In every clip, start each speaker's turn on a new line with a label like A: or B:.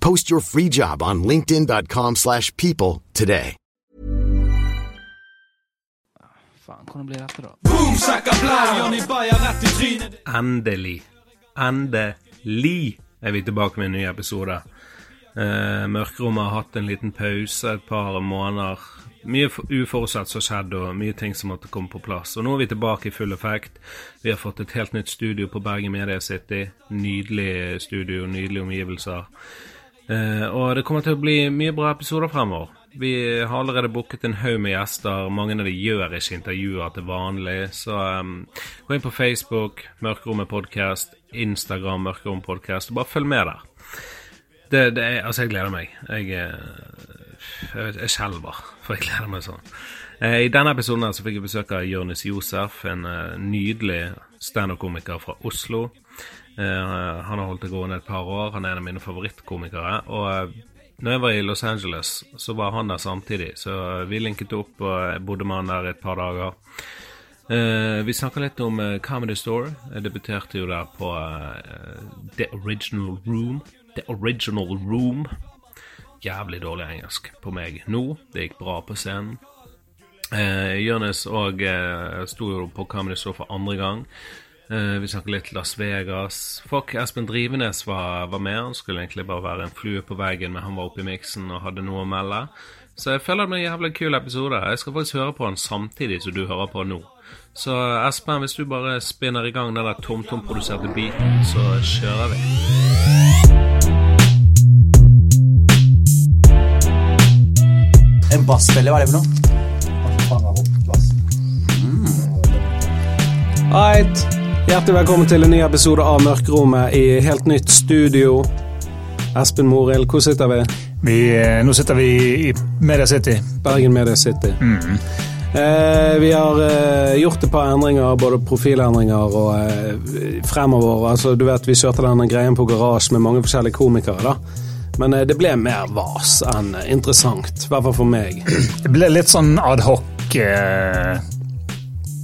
A: Post your free job on linkedin.com/people slash people today.
B: Faen, hvordan blir dette, da? Boom, shaka blau, Johnny Bayer rett i trynet.
C: Endelig. Endelig er vi tilbake med en ny episode. Uh, Mørkerommet har hatt en liten pause et par måneder. Mye uforutsett som har skjedd, og mye ting som måtte komme på plass. Og nå er vi tilbake i full effekt. Vi har fått et helt nytt studio på Bergen Media City. Nydelig studio, nydelige omgivelser. Eh, og det kommer til å bli mye bra episoder fremover. Vi har allerede booket en haug med gjester. Mange av de gjør ikke intervjuer til vanlig. Så um, gå inn på Facebook, Mørkerommet podkast, Instagram, Mørkerom podkast, bare følg med der. Det, det er, altså, jeg gleder meg. Jeg, eh, jeg, jeg skjelver, for jeg gleder meg sånn. Eh, I denne episoden her så fikk jeg besøk av Jonis Josef, en nydelig standup-komiker fra Oslo. Eh, han har holdt det gående et par år. Han er en av mine favorittkomikere. Og eh, når jeg var i Los Angeles, så var han der samtidig. Så eh, vi linket opp, og bodde med han der et par dager. Vi snakka litt om Comedy Store. Jeg debuterte jo der på The Original Room. The Original Room. Jævlig dårlig engelsk på meg nå. Det gikk bra på scenen. Eh, Jonis òg eh, sto jo på Comedy Store for andre gang. Eh, vi snakker litt Las Vegas. Fuck, Espen Drivenes var, var med. Han skulle egentlig bare være en flue på veggen, men han var oppe i miksen og hadde noe å melde. Så jeg føler det blir en jævlig kul episode. Jeg skal faktisk høre på han samtidig som du hører på nå. Så Espen, hvis du bare spinner i gang den der TomTom-produserte beaten, så kjører vi.
D: En bassfelle, hva er det for noe?
E: Right. Hjertelig velkommen til en ny episode av Mørkerommet i helt nytt studio. Espen Morild, hvor sitter vi?
F: Vi, eh, nå sitter vi i Media City.
E: Bergen Media City.
F: Mm.
E: Eh, vi har eh, gjort et par endringer, både profilendringer og eh, fremover. Altså, du vet, Vi kjørte denne greien på garasje med mange forskjellige komikere. da. Men eh, det ble mer vas enn interessant. I hvert fall for meg.
F: Det ble litt sånn adhoc eh,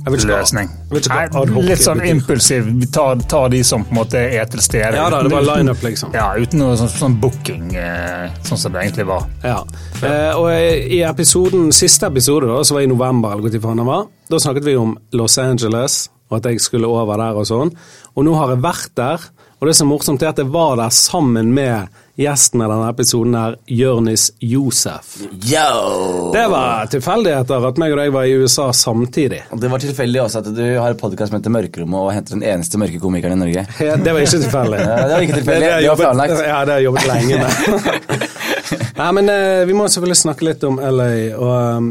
F: løsning. Nei, litt sånn impulsiv. Vi tar, tar de som på en måte er til stede.
E: Ja da, det var lineup, liksom.
F: Ja, uten noe sånn, sånn booking, eh, sånn som det egentlig var.
E: Ja. Eh, og i episoden, siste episode, da, som var i november, eller hvor tid faen det var, da snakket vi om Los Angeles, og at jeg skulle over der og sånn. Og nå har jeg vært der, og det som er morsomt, er at jeg var der sammen med gjesten i denne episoden her, Jørnis Josef.
D: Yo!
E: Det var tilfeldigheter at meg og deg var i USA samtidig.
D: Og Det var tilfeldig også at du har en podkast som heter Mørkerommet og henter den eneste mørke komikeren i Norge.
E: Det var ikke tilfeldig.
D: Ja, det var ikke tilfeldig,
E: har
D: det var planlagt.
E: Ja, det har jeg jobbet lenge med. Nei, men eh, vi må selvfølgelig snakke litt om LA, og um,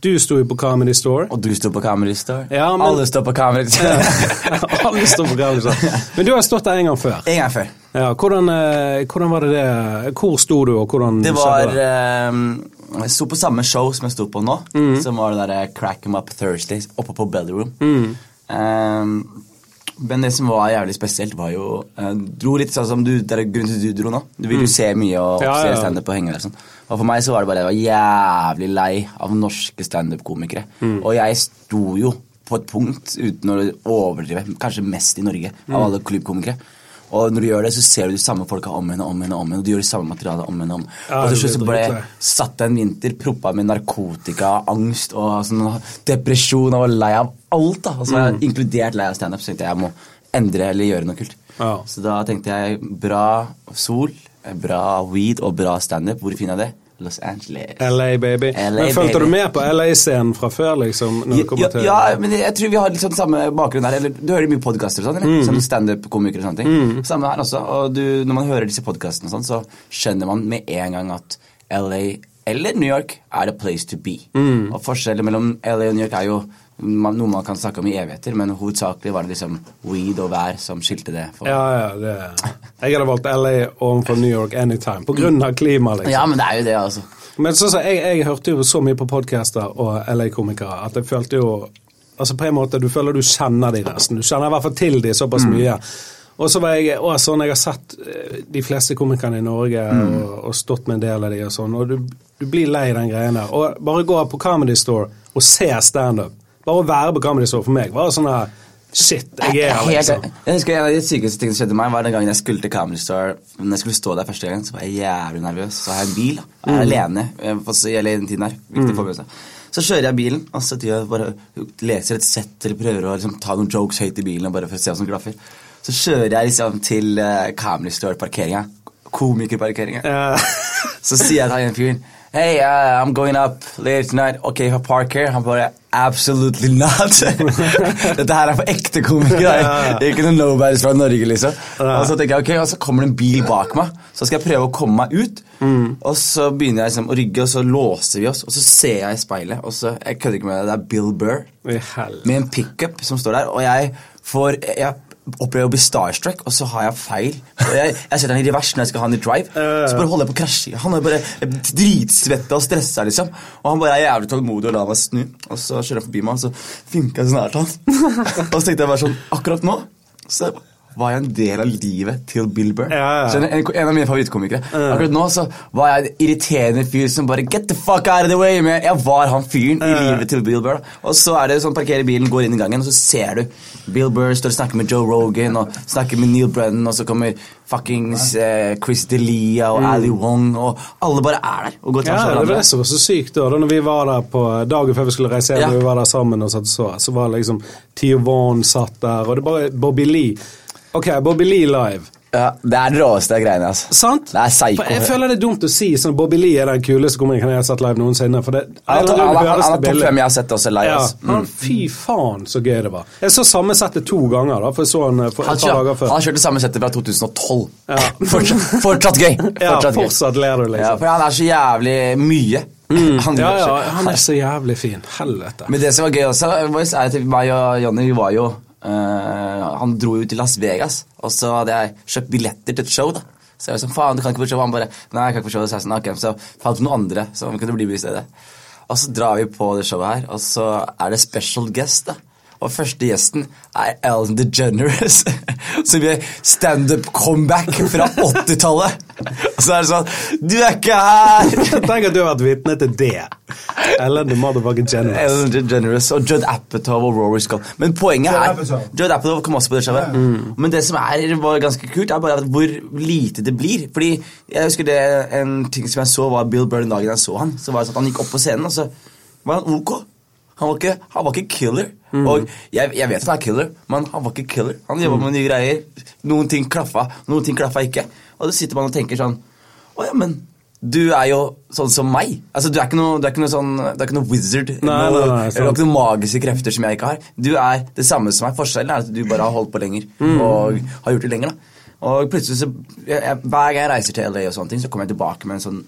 E: du sto jo på Comedy Store.
D: Og du sto på Comedy Store.
E: Ja, men-
D: Alle står på Comedy Store.
E: Alle står på Comedy Store. Men du har stått der en gang før.
D: en gang før.
E: Ja, hvordan, eh, hvordan var det det Hvor sto du, og hvordan
D: Det var
E: det?
D: eh, Jeg sto på samme show som jeg sto på nå,
E: Mm.
D: som var det derre Crack 'em Up Thursday oppe på Bellroom.
E: Mm.
D: Um, men det som var jævlig spesielt, var jo uh, Dro litt sånn som du, Det er grunnen til at du dro nå. Du vil jo se mye og
E: Mm. Ja,
D: se
E: ja,
D: standup og henge der. Sånn. Og for meg så var det bare Jeg var jævlig lei av norske standup-komikere.
E: Mm.
D: Og jeg sto jo på et punkt, uten å overdrive, kanskje mest i Norge,
E: Mm.
D: av alle klubbkomikere. Og når du gjør det, så ser du de samme folka om igjen og om igjen. Og om igjen, og du gjør det samme materialet om igjen og om.
E: Ja,
D: og til slutt så ble
E: jeg
D: satt en vinter, proppa med narkotika, angst og sånn depresjon og var lei av alt. da. Og så var jeg inkludert lei av standup, så tenkte jeg jeg må endre eller gjøre noe kult.
E: Ja.
D: Så da tenkte jeg bra sol, bra weed og bra standup. Hvor finner jeg det? Los Angeles.
E: LA, baby.
D: LA,
E: Men Fulgte du med på LA-scenen fra før, liksom?
D: Ja, ja, men jeg tror vi har litt sånn samme bakgrunn her. Eller, du hører mye podkaster og sånn, eller?
E: Mm.
D: Sånn standup-komikere og sånne ting. Samme her også. Og du, når man hører disse podkastene og sånn, så skjønner man med en gang at LA eller New York er the place to be.
E: Mm.
D: Og forskjellen mellom LA og New York er jo man, noe man kan snakke om i evigheter, men hovedsakelig var det liksom weed og vær som skilte det. For.
E: Ja, ja, det Jeg hadde valgt LA overfor New York anytime, på grunn av klimaet, liksom.
D: Ja, men det er jo det, altså.
E: Men sånn så jeg, jeg hørte jo så mye på podcaster og LA-komikere at jeg følte jo Altså på en måte, Du føler du kjenner de nesten. Du kjenner i hvert fall til de såpass mye. Og så var jeg å, sånn, jeg har sett eh, de fleste komikerne i Norge og, og stått med en del av de og sånn, og du, du blir lei den greien der. Og bare gå på Comedy Store og se standup. Bare å være på Comedy Store for meg var sånn her Shit, jeg er her, liksom.
D: Jeg husker En av de sykeste tingene som skjedde meg, var den gangen jeg skulle til Comedy Store. Når jeg skulle stå der første gang, så var jeg jævlig nervøs. Så har jeg en bil. Jeg er alene. Jeg får se- Eller den tiden her. Viktig få med seg. Så kjører jeg bilen, og så jeg bare leser et sett eller prøver å liksom, ta noen jokes høyt i bilen. bare for å se hva som klaffer. Så kjører jeg liksom til uh, Comedy Store-parkeringa. Komikerparkeringa.
E: Ja.
D: Så sier jeg til en fyren Hey, uh, I'm going up later tonight. Ok, if I park here? Han bare Absolutely not. Dette her er for ekte komikere. da. Ikke noen nobodies fra Norge, liksom. Og så tenker jeg, ok, og så kommer det en bil bak meg. Så skal jeg prøve å komme meg ut. Og så begynner jeg liksom å rygge, og så låser vi oss. Og så ser jeg i speilet, og så Jeg kødder ikke med det, det er Bill Burr med en pickup som står der, og jeg får jeg opplever å bli starstruck, og så har jeg feil. Jeg, jeg setter den i revers når jeg skal ha den i drive. Så bare holder jeg på å krasje. Han er bare dritsvetta og stressa, liksom. Og han bare er jævlig tålmodig og lar meg snu. Og så kjører han forbi meg, og så finker jeg så nært han. og så tenkte jeg bare sånn Akkurat nå så var jeg en del av livet til Bill Burr.
E: Ja, ja.
D: En, en, en av mine favorittkomikere. Akkurat nå så var jeg en irriterende fyr som bare Get the fuck out of the way, man! Jeg var han fyren i livet til Bill Burr. Og så er det sånn, parkerer bilen, går inn i gangen, og så ser du Bill Burr står og snakker med Joe Rogan og snakker med Neil Brennan, og så kommer fuckings eh, Chris D'Elia og Ali Wong, og alle bare er der og går til
E: Ja, det var det som var så sykt da, da når vi var der på dagen før vi skulle reise hjem,
D: Ja.
E: når vi var der sammen og satt så, så var liksom Tio Vaughn satt der, og det bare Bobby Lee. Ok, Bobby Lee live.
D: Ja, det er det råeste greiene, altså.
E: Sant?
D: Det er psycho.
E: For Jeg føler det er dumt å si sånn Bobby Lee er den kuleste komikeren jeg har sett live noensinne. For det,
D: Han er-
E: det
D: topp fem jeg har sett også live.
E: Ja,
D: altså. Mm.
E: han, fy faen så gøy det var. Jeg så samme settet to ganger, da, for jeg så han eh, for
D: Han,
E: et par dager før.
D: han kjørte samme settet fra 2012.
E: Ja.
D: Fortsatt, fortsatt gøy.
E: Ja,
D: Fortsatt gøy.
E: fortsatt ler du,
D: Ja,
E: liksom.
D: for han er så jævlig mye. Han
E: Ja,
D: gjør
E: ja, han er så jævlig fin. Helvete.
D: Men det som var gøy også, Boys, er at meg og Jonny vi var jo eh, Han dro jo til Las Vegas, og så hadde jeg kjøpt billetter til et show. da Så jeg var sånn, faen, du kan ikke få show Han bare Nei, jeg kan ikke få show Så jeg sånn, ok, så fant noen andre som kunne bli med i stedet. Og så drar vi på det showet her, og så er det special guest. da og første gjesten er Ellen DeGeneres, som gjør standup-comeback fra 80-tallet. Og så er det sånn Du er ikke her!
E: Tenk at du har vært vitne til det. Ellen the motherfucking generous.
D: Ellen DeGeneres og Judd Apatow og Rory Scott. Men poenget er Judd Apatow kom også på det showet. Men det som er, var ganske kult, er bare hvor lite det blir. Fordi jeg husker det En ting som jeg så, var Bill Burr den dagen jeg så han. Så var det sånn at Han gikk opp på scenen, og så var han ok. Han var ikke, han var ikke killer. Og jeg, jeg vet han er killer, men han var ikke killer. Han jobba med nye greier. Noen ting klaffa, noen ting klaffa ikke. Og så sitter man og tenker sånn Å ja, men du er jo sånn som meg. Altså, Du er ikke noe, du er ikke noe sånn Du er ikke noe wizard.
E: Nei,
D: noe,
E: nei, nei,
D: du har ikke noen magiske krefter som jeg ikke har. Du er det samme som meg. Forskjellen er at du bare har holdt på lenger.
E: Mm.
D: Og har gjort det lenger. da. Og plutselig så jeg, Hver gang jeg reiser til LA, og sånne ting, så kommer jeg tilbake med en sånn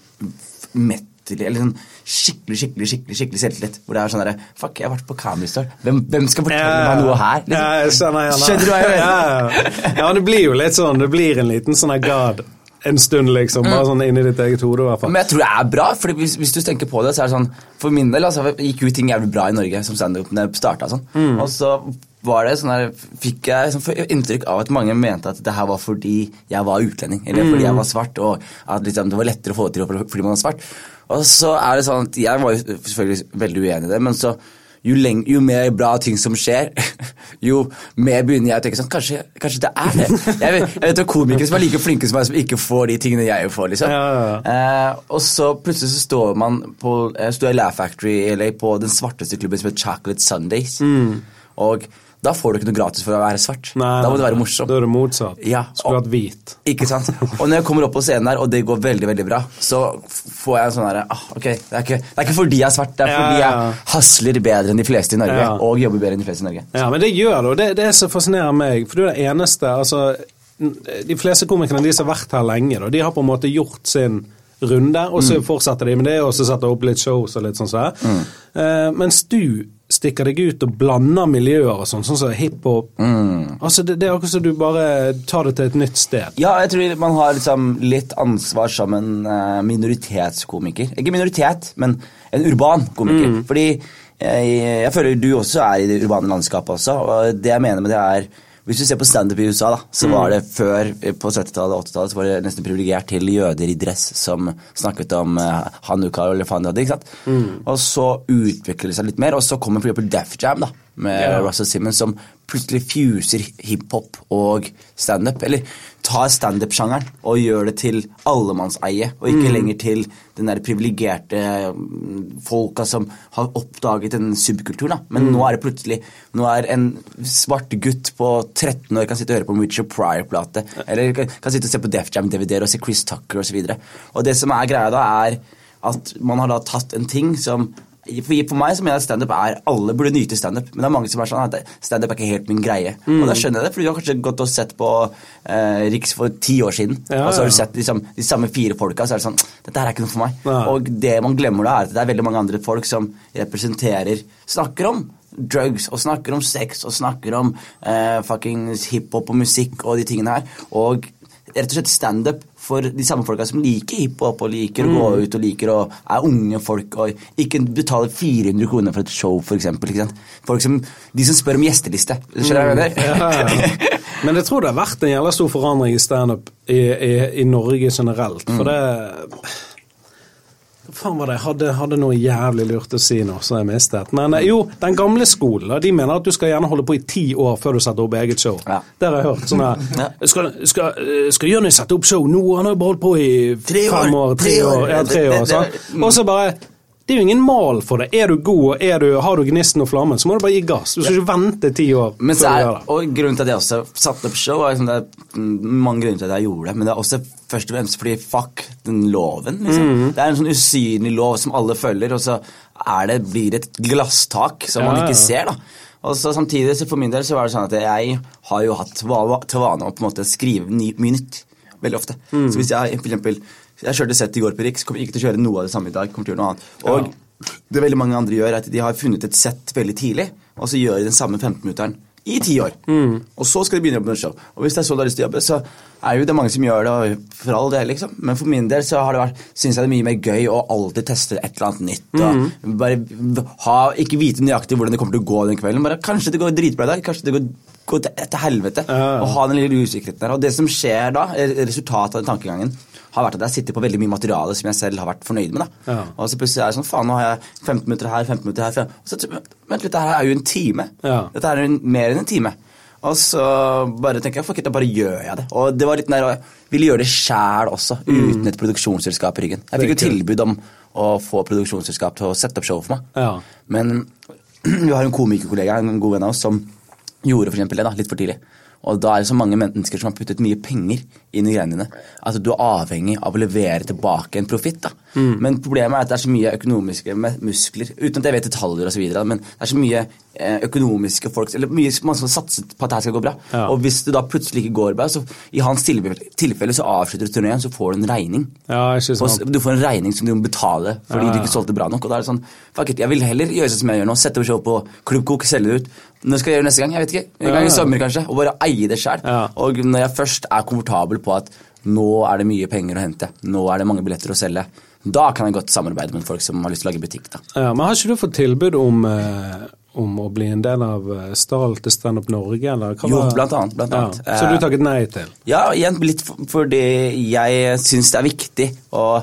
D: mettelig Eller sånn skikkelig skikkelig, skikkelig, skikkelig selvtillit. Hvor det er sånn derre Fuck, jeg har vært på Comedy Store. Hvem, hvem skal fortelle meg noe her? liksom?
E: Ja, skjønner
D: du hva jeg mener?
E: Ja, ja. det blir jo litt sånn. Det blir en liten sånn god en stund, liksom. Bare sånn inni ditt eget hode, i hvert fall.
D: Men jeg tror det er bra, for hvis, hvis du tenker på det, så er det sånn For min del altså, gikk jo ting jævlig bra i Norge som standup da jeg starta sånn. Og så var det sånn her, fikk jeg sånn inntrykk av at mange mente at det her var fordi jeg var utlending, eller fordi jeg var svart, og at liksom, det var lettere å få det til fordi man var svart. Og så er det sånn at jeg var jo selvfølgelig veldig uenig i det, men så jo, leng jo mer bra ting som skjer, jo mer begynner jeg å tenke sånn Kanskje, kanskje det er det? Jeg vet, jeg vet er komikere som er like flinke som meg, som ikke får de tingene jeg får. liksom.
E: Ja, ja, ja.
D: Eh, og så plutselig så står man på Jeg står i Laugh Factory i LA på den svarteste klubben som heter Chocolate Sundays.
E: Mm.
D: Og da får du ikke noe gratis for å være svart.
E: Nei,
D: da må du være morsom.
E: Da er det motsatt.
D: Ja,
E: Skulle
D: og-
E: vært hvit.
D: Ikke sant? Og når jeg kommer opp på scenen der, og det går veldig veldig bra, så får jeg en sånn herre ah, Ok, det er, ikke, det er ikke fordi jeg er svart, det er
E: Ja,
D: fordi
E: ja.
D: jeg hasler bedre enn de fleste i Norge,
E: Ja.
D: og jobber bedre enn de fleste i Norge.
E: Ja, men det gjør det, og det, det så fascinerer meg, for du er det eneste altså, De fleste komikerne de som har vært her lenge, da, de har på en måte gjort sin runde, og så fortsetter de med det, og så setter opp litt shows og litt sånn sånn.
D: Mm.
E: Uh, mens du stikker deg ut og blander miljøer og sånn, sånn som hiphop.
D: Mm.
E: Altså, det, det er akkurat som du bare tar det til et nytt sted.
D: Ja, jeg tror man har liksom litt ansvar som en eh, minoritetskomiker. Ikke minoritet, men en urban komiker. Fordi jeg, jeg føler du også er i det urbane landskapet også, og det jeg mener med det er hvis du ser på standup i USA, da, så var det før eh, på 70-tallet og 80-tallet så var det nesten privilegert til jøder i dress som snakket om uh, hanukka eller faen hadde. ikke sant? Og så utvikler det seg litt mer, og så kommer for eksempel Def Jam da, med
E: Ja.
D: Russell Simmons som plutselig fuser hiphop og standup. Eller tar standup-sjangeren og gjør det til allemannseie, og ikke lenger til den der privilegerte mm, folka som har oppdaget en subkultur. da. Men nå er det plutselig Nå er en svart gutt på 13 år kan sitte og høre på Richard Pryor-plate, eller kan kan sitte og se på Def Jam-DVD-er og se Chris Tucker osv. Og, så og det som er greia da, er at man har da tatt en ting som for, meg så mener jeg at standup er Alle burde nyte standup, men det er mange som er sånn at standup er ikke helt min greie. Og da skjønner jeg det, for du har kanskje gått og sett på eh, Riks for ti år siden,
E: Ja,
D: og så har du sett liksom, de samme fire folka, så er det sånn Dette her er ikke noe for meg.
E: Ja.
D: Og det man glemmer da, er at det er veldig mange andre folk som representerer Snakker om drugs og snakker om sex og snakker om eh, fuckings hiphop og musikk og de tingene her. Og rett og slett standup for de samme folka som liker hiphop og liker å gå ut og liker og er unge folk og ikke betaler 400 kroner for et show, for eksempel. Ikke sant? Folk som, de som spør om gjesteliste. Skjønner du hva jeg mener?
E: Men jeg tror det har vært en jævla stor forandring i standup i, i, i Norge generelt. For det Hva faen var det? Jeg hadde, hadde noe jævlig lurt å si nå, så jeg mistet. Men eh, jo, den gamle skolen de mener at du skal gjerne holde på i ti år før du setter opp eget show.
D: Ja.
E: Det har jeg hørt. sånn her. Skal, skal, eh, skal Jonny sette opp show nå? Han har jo bare holdt på i
D: Tre år,
E: fem år. Tre år, ja, tre år
D: det-
E: Og så bare det er jo ingen mal for det. Er du god er du, har du gnisten og flammen, så må du bare gi gass. Du skal ikke vente ti år
D: Men så er, og grunnen til at jeg også satte opp show, liksom det er mm, mange grunner til at jeg gjorde det, men det er også først og fremst fordi fuck den loven, liksom.
E: Mhm.
D: Det er en sånn usynlig lov som alle følger, og så det, blir det et glasstak som man
E: Ja, ja.
D: ikke ser, da. Og så samtidig, så for min del, så var det sånn at jeg har jo hatt til vane å på en måte skrive mye nytt veldig ofte.
E: Mhm.
D: Så hvis jeg for eksempel Jeg kjørte sett i går på Riks, kommer ikke til å kjøre noe av det samme i dag. kommer til å gjøre noe annet. Og det veldig mange andre gjør, er at de har funnet et sett veldig tidlig, og så gjør de den samme 15-minutteren i ti år. Og så skal de begynne å jobbe med show. Og hvis det er så du har lyst til å jobbe, så er jo det mange som gjør det, og for all del, liksom. Men for min del så har det vært, syns jeg det er mye mer gøy å alltid teste et eller annet nytt. Og bare ha, ikke vite nøyaktig hvordan det kommer til å gå den kvelden. Bare kanskje det går dritbra i dag, kanskje det går, går til, til helvete.
E: Ja.
D: Og ha den lille usikkerheten der. Og det som skjer da, resultatet av den tankegangen, har vært at jeg sitter på veldig mye materiale som jeg selv har vært fornøyd med.
E: Ja.
D: Og så plutselig er det sånn, faen, nå har jeg 15 minutter her, 15 minutter her. 15. Og så, vent litt, dette her er jo en time.
E: Ja.
D: Dette er en, mer enn en time. Og så bare tenker jeg, fuck it, da bare gjør jeg det. Og det var litt nær, jeg ville gjøre det sjæl også, uten et produksjonsselskap i ryggen. Jeg fikk jo tilbud om å få produksjonsselskap til å sette opp show for meg.
E: Ja.
D: Men vi har en komikerkollega, en god venn av oss, som gjorde for eksempel det da, litt for tidlig. Og da er det så mange mennesker som har puttet mye penger inn i greiene dine. Altså Du er avhengig av å levere tilbake en profitt. Mm. Men problemet er at det er så mye økonomiske muskler, uten at jeg vet detaljer osv., men det er så mye eh, økonomiske folk Eller mye man som har satset på at dette skal gå bra.
E: Ja.
D: Og hvis det da plutselig ikke går bra, så i hans tilfelle, så avslutter du turneen, så får du en regning.
E: Ja,
D: Og du får en regning som du må betale fordi
E: Ja, ja.
D: du ikke solgte bra nok. Og da er det sånn, fuck it, Jeg vil heller gjøre sånn som jeg gjør nå. Sette over show på Klubb Kok, selge det ut. Når skal jeg gjøre det neste gang? Jeg vet ikke. En gang i sommer, kanskje. Og bare eie det sjøl. Og når jeg først er komfortabel på at nå er det mye penger å hente, nå er det mange billetter å selge, da kan jeg godt samarbeide med folk som har lyst til å lage butikk. da.
E: Ja, men har ikke du fått tilbud om, eh, om å bli en del av Stahl Stall til Standup Norge, eller hva
D: Jo,
E: var-
D: blant annet, blant annet.
E: Ja. Så du takket nei til?
D: Ja, igjen litt for- fordi jeg syns det er viktig å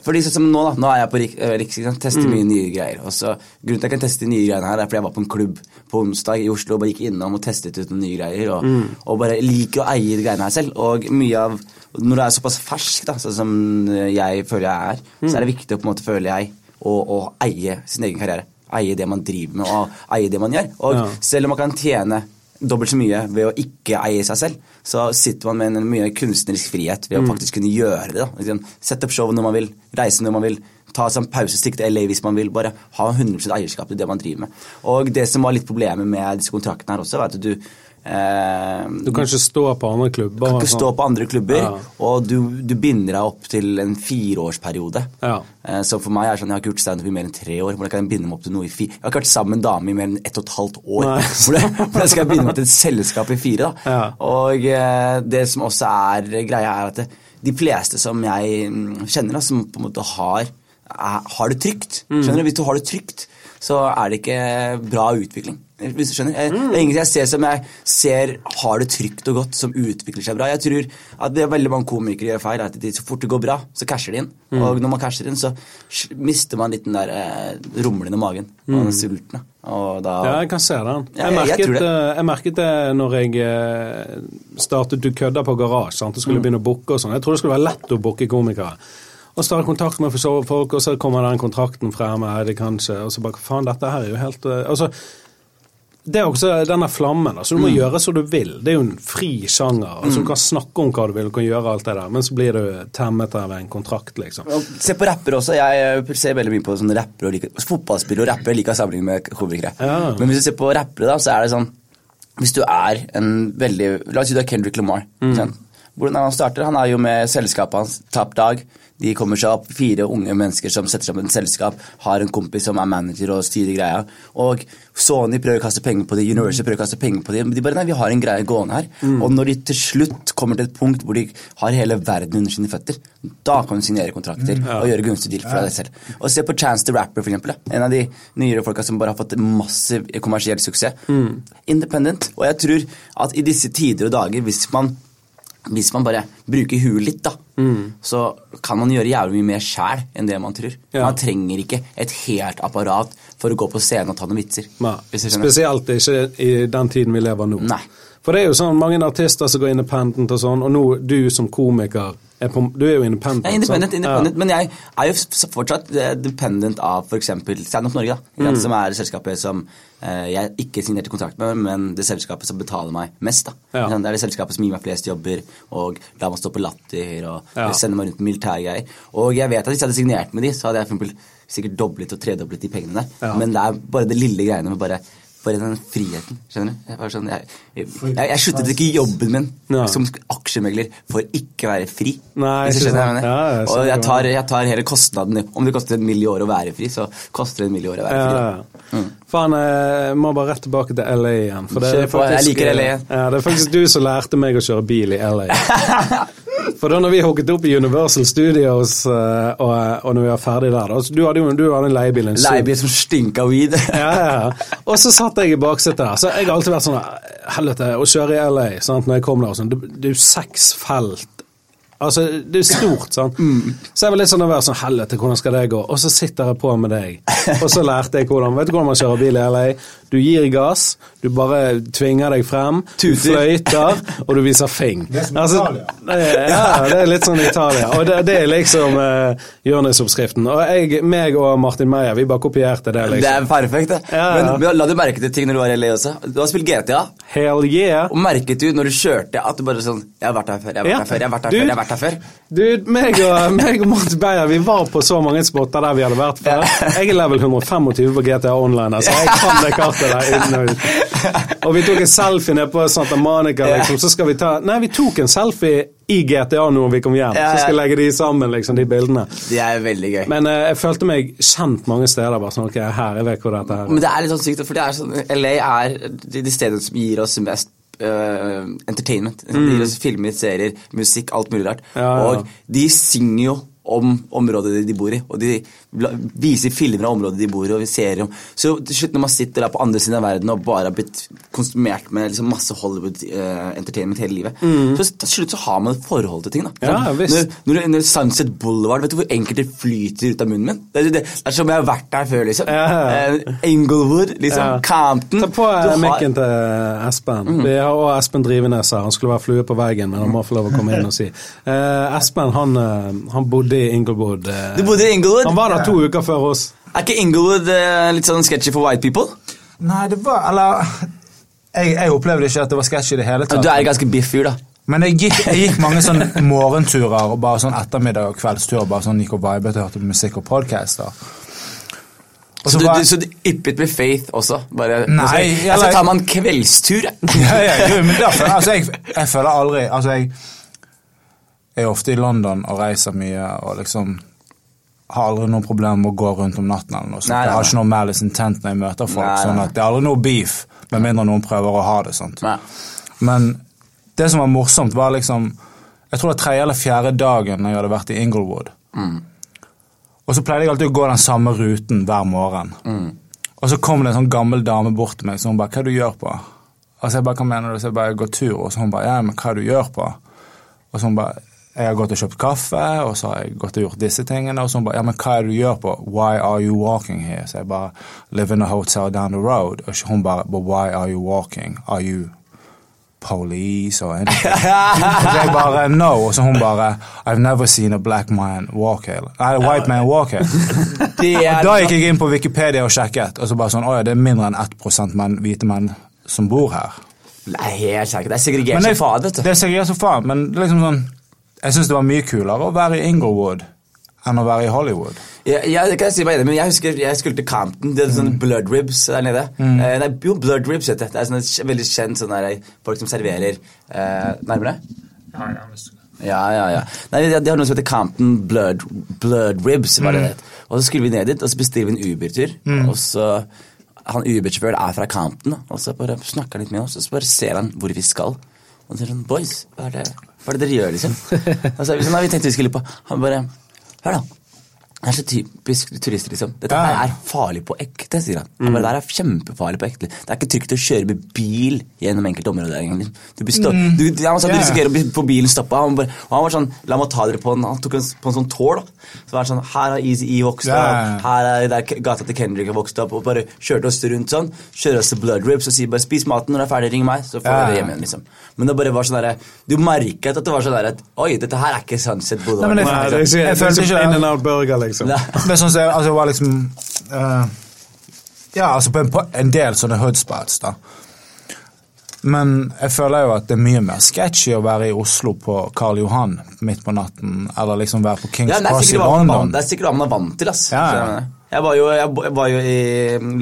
D: fordi sånn som Nå da, nå er jeg på eh, Riks, ikke sant? tester mye nye greier. og så Grunnen til at jeg kan teste nye greiene her, er fordi jeg var på en klubb på onsdag i Oslo og bare gikk innom og testet ut noen nye greier. Og, og bare liker å eie de greiene her selv. Og mye av Når du er såpass fersk, da, sånn som jeg føler jeg er, så er det viktig å på en måte, føle jeg, å eie sin egen karriere. eie det man driver med og eie det man gjør. Og
E: Ja.
D: selv om man kan tjene dobbelt så mye ved å ikke eie seg selv, så sitter man med en mye kunstnerisk frihet ved å faktisk kunne gjøre det. da. Sette opp show når man vil, reise når man vil, ta seg en pause, stikke til LA hvis man vil. Bare ha 100 eierskap til det man driver med. Og det som var litt problemet med disse kontraktene her også, var at du
E: Du kan ikke stå på andre klubber.
D: Du
E: kan
D: ikke
E: sånn.
D: stå på andre klubber,
E: Ja.
D: og du, du binder deg opp til en fireårsperiode.
E: Ja.
D: Eh, Så for meg er det sånn, Jeg har ikke gjort standup i mer enn tre år. Hvordan kan jeg binde meg opp til noe i fire? Jeg har ikke vært sammen med en dame i mer enn ett og et halvt år. Hvordan, hvordan skal jeg binde meg til et selskap i fire? da?
E: Ja.
D: Og eh, det som også er greia, er at det, de fleste som jeg mm, kjenner, da, som på en måte har, er, har det trygt
E: Mm.
D: Skjønner du? Hvis du har det trygt, så er det ikke bra utvikling. Hvis du skjønner? Jeg,
E: Mm.
D: Det er ingenting jeg ser som jeg ser har det trygt og godt, som utvikler seg bra. Jeg tror at det er veldig mange komikere gjør feil, at de, så fort det går bra, så casher de inn.
E: Mm.
D: Og når man casher inn, så mister man litt den der eh, rumlende magen. Og den sulten. Og da
E: Mm. Ja, jeg kan se den. Jeg
D: jeg- jeg
E: merket,
D: jeg, det.
E: eh, jeg merket det når jeg eh, startet Du kødda på garasje. sant? Du skulle
D: Mm.
E: begynne å booke og sånn. Jeg trodde det skulle være lett å booke komikere. Og starte kontakt med folk, og så kommer den kontrakten frem, er det kanskje, og så bare Faen, dette her er jo helt eh, Altså, det er også denne flammen. altså Du må
D: Mm.
E: gjøre som du vil. Det er jo en fri sjanger. altså Du kan snakke om hva du vil, du kan gjøre alt det der, men så blir du temmet av en kontrakt, liksom.
D: Se på rappere også. Jeg eh, ser veldig mye på sånne rappere og liker, Fotballspillere og rappere liker å med komikere.
E: Ja.
D: Men hvis du ser på rappere, da, så er det sånn Hvis du er en veldig La oss si du er Kendrick Lamar. Mm. Hvordan er han starter? Han er jo med selskapet hans Top Dog. De kommer seg opp, fire unge mennesker som setter sammen et selskap, har en kompis som er manager og styrer greia. Og Sony prøver å kaste penger på dem, Universal prøver å kaste penger på dem. Men de bare nei, vi har en greie gående her. Og når de til slutt kommer til et punkt hvor de har hele verden under sine føtter, da kan du signere kontrakter og gjøre gunstig deal for deg selv. Og se på Chance the Rapper, for eksempel. En av de nyere folka som bare har fått massiv kommersiell suksess. Independent. Og jeg tror at i disse tider og dager, hvis man hvis man bare bruker huet litt, da, så kan man gjøre jævlig mye mer sjæl enn det man tror.
E: Ja.
D: Man trenger ikke et helt apparat for å gå på scenen og ta noen vitser.
E: Nei, spesielt ikke i den tiden vi lever nå.
D: Nei.
E: For det er jo sånn mange artister som går independent og sånn, og nå du som komiker er på, Du er jo independent.
D: Er independent, independent men jeg er jo fortsatt eh, dependent av f.eks. Stand Up Norge, da, Mm. som er selskapet som eh, jeg ikke signerte kontrakt med, men det selskapet som betaler meg mest. da.
E: Ja.
D: Det er det selskapet som gir meg flest jobber, og lar meg stå på latter og
E: Ja.
D: sender meg rundt med militærgreier. Og jeg vet at hvis jeg hadde signert med de, så hadde jeg for eksempel sikkert doblet og tredoblet de pengene der.
E: Ja.
D: Men det er bare det lille greiene med bare bare den friheten. skjønner du? Jeg, sånn, jeg, jeg, jeg, jeg sluttet ikke jobben min
E: Ja.
D: som aksjemegler for ikke å være fri.
E: Nei,
D: du skjønner jeg.
E: Ja, jeg
D: og jeg tar, jeg tar hele kostnaden. Om det koster en mill. i året å være fri, så koster det en mill. i året å være fri.
E: Ja, ja. Faen, jeg må bare rett tilbake til LA igjen. For det er
D: faktisk, jeg liker LA.
E: Ja, det er faktisk du som lærte meg å kjøre bil i LA. For da når vi hooket opp i Universal Studios, eh, og, og når vi var ferdig der da, Du hadde jo du hadde en leiebil. En
D: Leiebil som stinka weed.
E: Ja, ja. Og så satt jeg i baksetet der. Så jeg har alltid vært sånn Helvete, å kjøre i LA sant, når jeg kom der og sånn. Det, er jo seks felt. Altså, det er stort, sant. Så jeg var litt sånn nervøs. sånn Helvete, hvordan skal det gå? Og så sitter jeg på med deg. Og så lærte jeg hvordan Vet du hvordan man kjører bil i LA? Du gir gass, du bare tvinger deg frem, du fløyter, og du viser fing.
G: Det er som
E: Altså,
G: Italia.
E: ja, det er litt sånn Italia. Og det, det er liksom uh, Jonis-oppskriften. Og jeg, meg og Martin Meyer, vi bare kopierte det, liksom.
D: Det er perfekt, det.
E: Ja, ja.
D: Men, men la du merke til ting når du var i LA også? Du har spilt GTA.
E: Hell yeah.
D: Og merket du når du kjørte at du bare sånn Jeg har vært her før, jeg har vært
E: Ja.
D: her før, jeg har vært her
E: Du-
D: før. jeg har vært her før.
E: Du, meg og, meg og Martin Beyer vi var på så mange spotter der vi hadde vært før. Jeg er level 125 på GTA Online, altså. Jeg kan det kartet der inne og ut. Og vi tok en selfie nede på Santa Monica, liksom. Så skal vi ta Nei, vi tok en selfie i GTA nå når vi kom hjem. Så skal jeg legge de sammen, liksom, de bildene.
D: Det er veldig gøy.
E: Men eh, jeg følte meg kjent mange steder. bare sånn, ok, her, jeg vet hvor dette her
D: Men det er litt sånn sykt, for det er sånn, LA er de, de stedene som gir oss mest uh, entertainment. De gir oss filmer, serier, musikk, alt mulig rart.
E: Ja, ja.
D: Og de synger jo om området de bor i, og de viser filmer av området de bor i, og vi ser om Så til slutt, når man sitter der på andre siden av verden og bare har blitt konsumert med liksom masse Hollywood-entertainment hele livet, så til slutt så har man et forhold til ting. da.
E: Mm. Ja, visst.
D: Når, når, når Sunset Boulevard, vet du hvor enkelt det flyter ut av munnen min? Det, det, det er som jeg har vært der før, liksom.
E: Ja, ja.
D: Eh, liksom.
E: Ja.
D: Compton.
E: Ta på
D: uh,
E: eh,
D: har-
E: mikken til Espen. Vi har også Espen Drivenes her. Han skulle være flue på veggen, men han må få lov å komme inn og si. Uh, Espen han, eh, han bodde i Inglewood. eh,
D: Du bodde i Inglewood?
E: Han var der to uker før oss.
D: Er ikke Inglewood eh, litt sånn sketchy for white people?
G: Nei, det var Eller jeg, jeg opplevde ikke at det var sketchy i det hele tatt.
D: Du er ganske biff fyr, da.
G: Men jeg gikk, jeg gikk mange sånn morgenturer og bare sånn ettermiddag og kveldsturer. Bare sånn gikk og vibet og hørte musikk og podcaster. Og
D: Så, du, du, så du yppet med Faith også? Bare,
G: Nei,
D: altså, jeg, altså tar man kveldstur,
G: ja, ja, jo, men derfor, altså, jeg, jeg føler aldri Altså, jeg er ofte i London og reiser mye og liksom har aldri noe problem med å gå rundt om natten. eller noe sånt.
D: Nei, nei,
G: Jeg har ikke noe malice intent når jeg møter folk. Sånn at Det er aldri noe beef, med mindre noen prøver å ha det.
D: sånt.
G: Men det som var morsomt, var liksom Jeg tror det var tredje eller fjerde dagen jeg hadde vært i Inglewood. Og så pleide jeg alltid å gå den samme ruten hver morgen. Og så kom det en sånn gammel dame bort til meg så hun bare 'Hva er det du gjør på?' Og så jeg bare 'Hva mener du?' Så jeg bare 'Jeg går tur'. Og så hun bare 'Ja, men hva er det du gjør på?' Og så hun bare 'Jeg har gått og kjøpt kaffe, og så har jeg gått og gjort disse tingene.' Og så hun bare 'Ja, men hva er det du gjør på? Why are you walking here?' Så jeg bare 'Live in a hotel down the road'. Og hun bare 'But why are you walking? Are you police or anything?' Så jeg bare 'No'. Og så hun bare 'I've never seen a black man walk here'. Nei, a white man walk here. Og da gikk jeg inn på Wikipedia og sjekket, og så bare sånn, åja, det er mindre enn 1% menn, hvite menn som bor her.
D: Nei, helt sikkert. Det er segregert som faen, vet du.
G: det er segregert som faen, men det liksom sånn, jeg synes det var mye kulere å være i Inglewood enn å være i Hollywood.
D: Ja, ja, det kan jeg si meg enig, men jeg husker jeg skulle til Campton. Det er
G: Mm.
D: blood ribs der nede. Eh, nei, jo, blood ribs, vet det. Det er sånne veldig kjent sånne der, folk som serverer eh, Nærmere?
F: Ja, ja, visst.
D: Ja, ja, ja. Nei, de, har noe som heter Campton Blood, blood Ribs. var det
G: Mm.
D: det. Og så skulle vi ned dit, og så bestiller vi en Uber-tur. Og så Han Uber-sjåføren er fra Campton, og så bare snakker han litt med oss, og så bare ser han hvor vi skal. Og så sier han 'Boys, hva er det, hva er det dere gjør', liksom? Og så vi sånn, «Nei, vi tenkte vi skulle på Han bare 'Hør, da'. Det er så typisk turister, liksom. Dette
G: Ja,
D: her er farlig på ekte, sier han. Mm. bare, det er kjempefarlig på ekte. Det er ikke trygt å kjøre med bil gjennom enkelte områder. engang. Du mm. du, du, han sa du
G: Ja, ja.
D: risikerer å bli på bilen stoppa. Han, bare, og han var sånn La meg ta dere på en Han tok en, på en sånn tål. da. Så var det sånn Her har Easy E vokst opp.
G: ja.
D: Her er der gata til Kendrick har vokst opp. Og bare kjørte oss rundt sånn. Kjører oss til Blood Ribs og sier bare 'spis maten når du er ferdig, ring meg', så får
G: yeah.
D: dere hjem igjen, liksom. Men det bare var sånn derre Du merket at det var sånn derre Oi, dette her er ikke Sunset Boulevard.
G: Nei, men
E: jeg, det er
G: Jeg
E: ikke, out burger
D: følte
G: liksom. Men sånn som jeg, altså, det var liksom uh, Ja, altså på en, på en del sånne hoodspots, da. Men jeg føler jo at det er mye mer sketchy å være i Oslo på Karl Johan midt på natten, eller liksom være på Kings
D: Ja,
G: Cross i London.
D: det er sikkert hva man er vant til. ass.
G: Ja, ja.
D: Jeg? Jeg var, jo, jeg jeg var jo i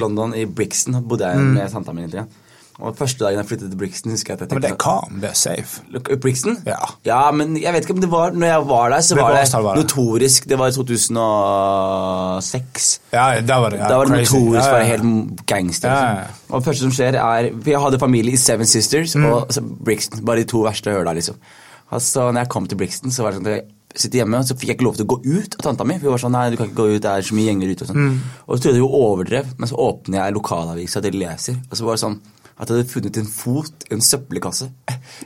D: London, i Brixton. bodde jeg
G: Mm.
D: med tanta mi litt. Og Første dagen jeg flyttet til Brixton, husker jeg at jeg tenkte...
G: Men det er calm, det er safe.
D: Look, Brixton?
G: Ja.
D: ja, men jeg vet ikke om det var Når jeg var der, så var det
G: var det?
D: notorisk Det var i 2006.
G: Ja, da var det ja,
D: da var det
G: crazy.
D: notorisk
G: Ja, ja,
D: ja. helt gangster. Liksom. Og det første som skjer, er For jeg hadde familie i Seven Sisters
G: Mm.
D: og så Brixton. Bare de to verste høla, liksom. Altså, når jeg kom til Brixton, så var det sånn at jeg sitter hjemme, og så fikk jeg ikke lov til å gå ut av tanta mi. For hun var sånn, nei, du kan ikke gå ut, det er så mye gjenger ute og sånn.
G: Mm.
D: Og så trodde jeg hun overdrev, men så åpner jeg lokalavisa til leser, og så var det sånn at jeg hadde funnet en fot i en søppelkasse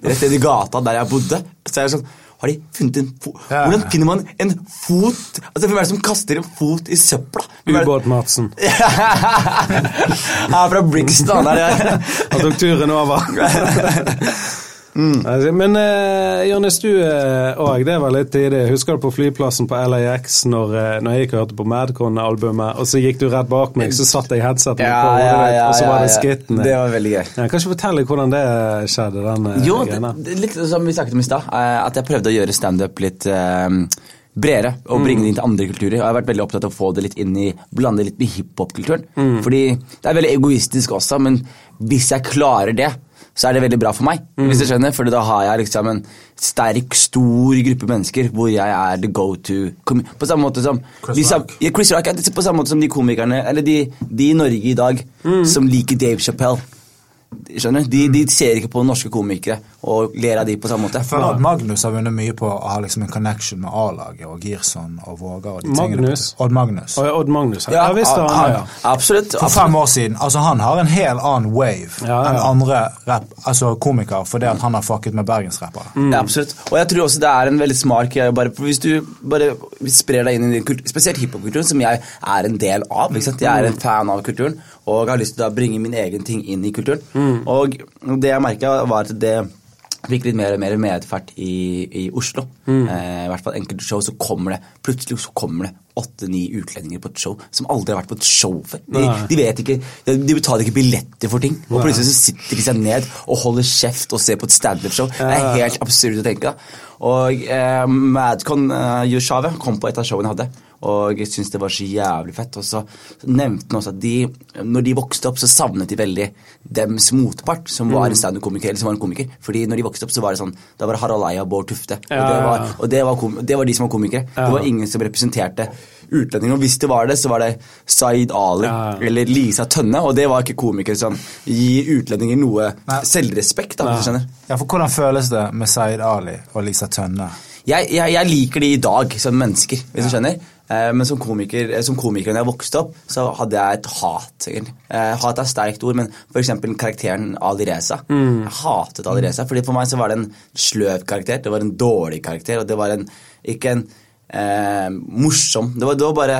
D: rett nedi gata der jeg bodde. Så jeg er sånn har de funnet en fot?
G: Ja.
D: Hvordan finner man en fot? Altså, Hvem er det som kaster en fot i søpla?
E: Ubåt-Madsen.
D: Han er fra Brixton. Er
E: Han tok turen over. Altså, Men uh, Jonis, du òg, det var litt tidlig. Husker du på flyplassen på LAX når, eh, når jeg og hørte på Madcon-albumet, og så gikk du rett bak meg, så satt jeg headsetet ja, på ja, ja, og så var det skitten.
D: Det var veldig gøy.
E: Ja, kan ikke fortelle hvordan det skjedde, den eh,
D: Jo, det, litt som vi snakket om i stad, eh, at jeg prøvde å gjøre standup litt eh, bredere og bringe det inn til andre kulturer. Og jeg har vært veldig opptatt av å få det litt inn i, blande litt med hiphop-kulturen. Fordi det er veldig egoistisk også, men hvis jeg klarer det, så er det veldig bra for meg. hvis du skjønner, For da har jeg liksom en sterk, stor gruppe mennesker hvor jeg er the go to På samme måte som
G: Chris
D: de,
G: Rock.
D: ja, Chris Rock er på samme måte som de komikerne Eller de, de i Norge i dag som liker Dave Chappelle. Skjønner du? De, de ser ikke på norske komikere og ler av de på samme måte.
G: Jeg føler at Magnus har vunnet mye på å ha liksom en connection med A-laget og Girson og Våga. og de.
E: Magnus?
G: Odd Magnus.
E: Og Odd Magnus. Ja, jeg visste han
D: han,
E: ja.
D: Absolutt.
G: For fem år siden. Altså Han har en hel annen wave
E: Ja, ja.
G: enn andre rap, altså komikere fordi at han har fucket med bergensrappere.
D: Ja, absolutt. Og jeg tror også det er en veldig smart greie. Bare, hvis du bare sprer deg inn i din kultur, spesielt hiphop-kulturen, som jeg er en del av. Ikke sant? Jeg er en fan av kulturen og har lyst til å bringe min egen ting inn i kulturen. Og det jeg merka, var at det fikk litt mer og mer medfart i, i Oslo. Eh, I hvert fall enkelte show så kommer det plutselig så kommer det åtte-ni utlendinger på et show som aldri har vært på et show før. De, de vet ikke, de, de betaler ikke billetter for ting. Og plutselig så sitter de seg ned og holder kjeft og ser på et standup-show. Det er helt absurd å tenke. da. Og eh, Madcon eh, Yushave kom på et av showene jeg hadde. Og jeg syntes det var så jævlig fett. Og så nevnte han også at de, når de vokste opp, så savnet de veldig dems motpart, som var en standup-komiker. eller som var en komiker. Fordi når de vokste opp, så var det sånn Da var det Harald Eia og Bård Tufte. Og, det var, og det, var det var de som var komikere. Det var ingen som representerte utlendinger. Og hvis det var det, så var det Zaid Ali
E: Ja, ja.
D: eller Lisa Tønne. Og det var ikke komikere som gir utlendinger noe
G: Nei.
D: selvrespekt. da, hvis du skjønner.
G: Ja, for Hvordan føles det med Zaid Ali og Lisa Tønne?
D: Jeg, jeg, jeg liker de i dag som mennesker, hvis du skjønner. Eh, men som komiker, eh, som komiker når jeg vokste opp, så hadde jeg et hat. egentlig. Eh, hat er et sterkt ord, men f.eks. karakteren Ali Reza. Jeg hatet Ali Reza, fordi for meg så var det en sløv karakter. Det var en dårlig karakter, og det var en, ikke en eh, morsom. Det var, det var bare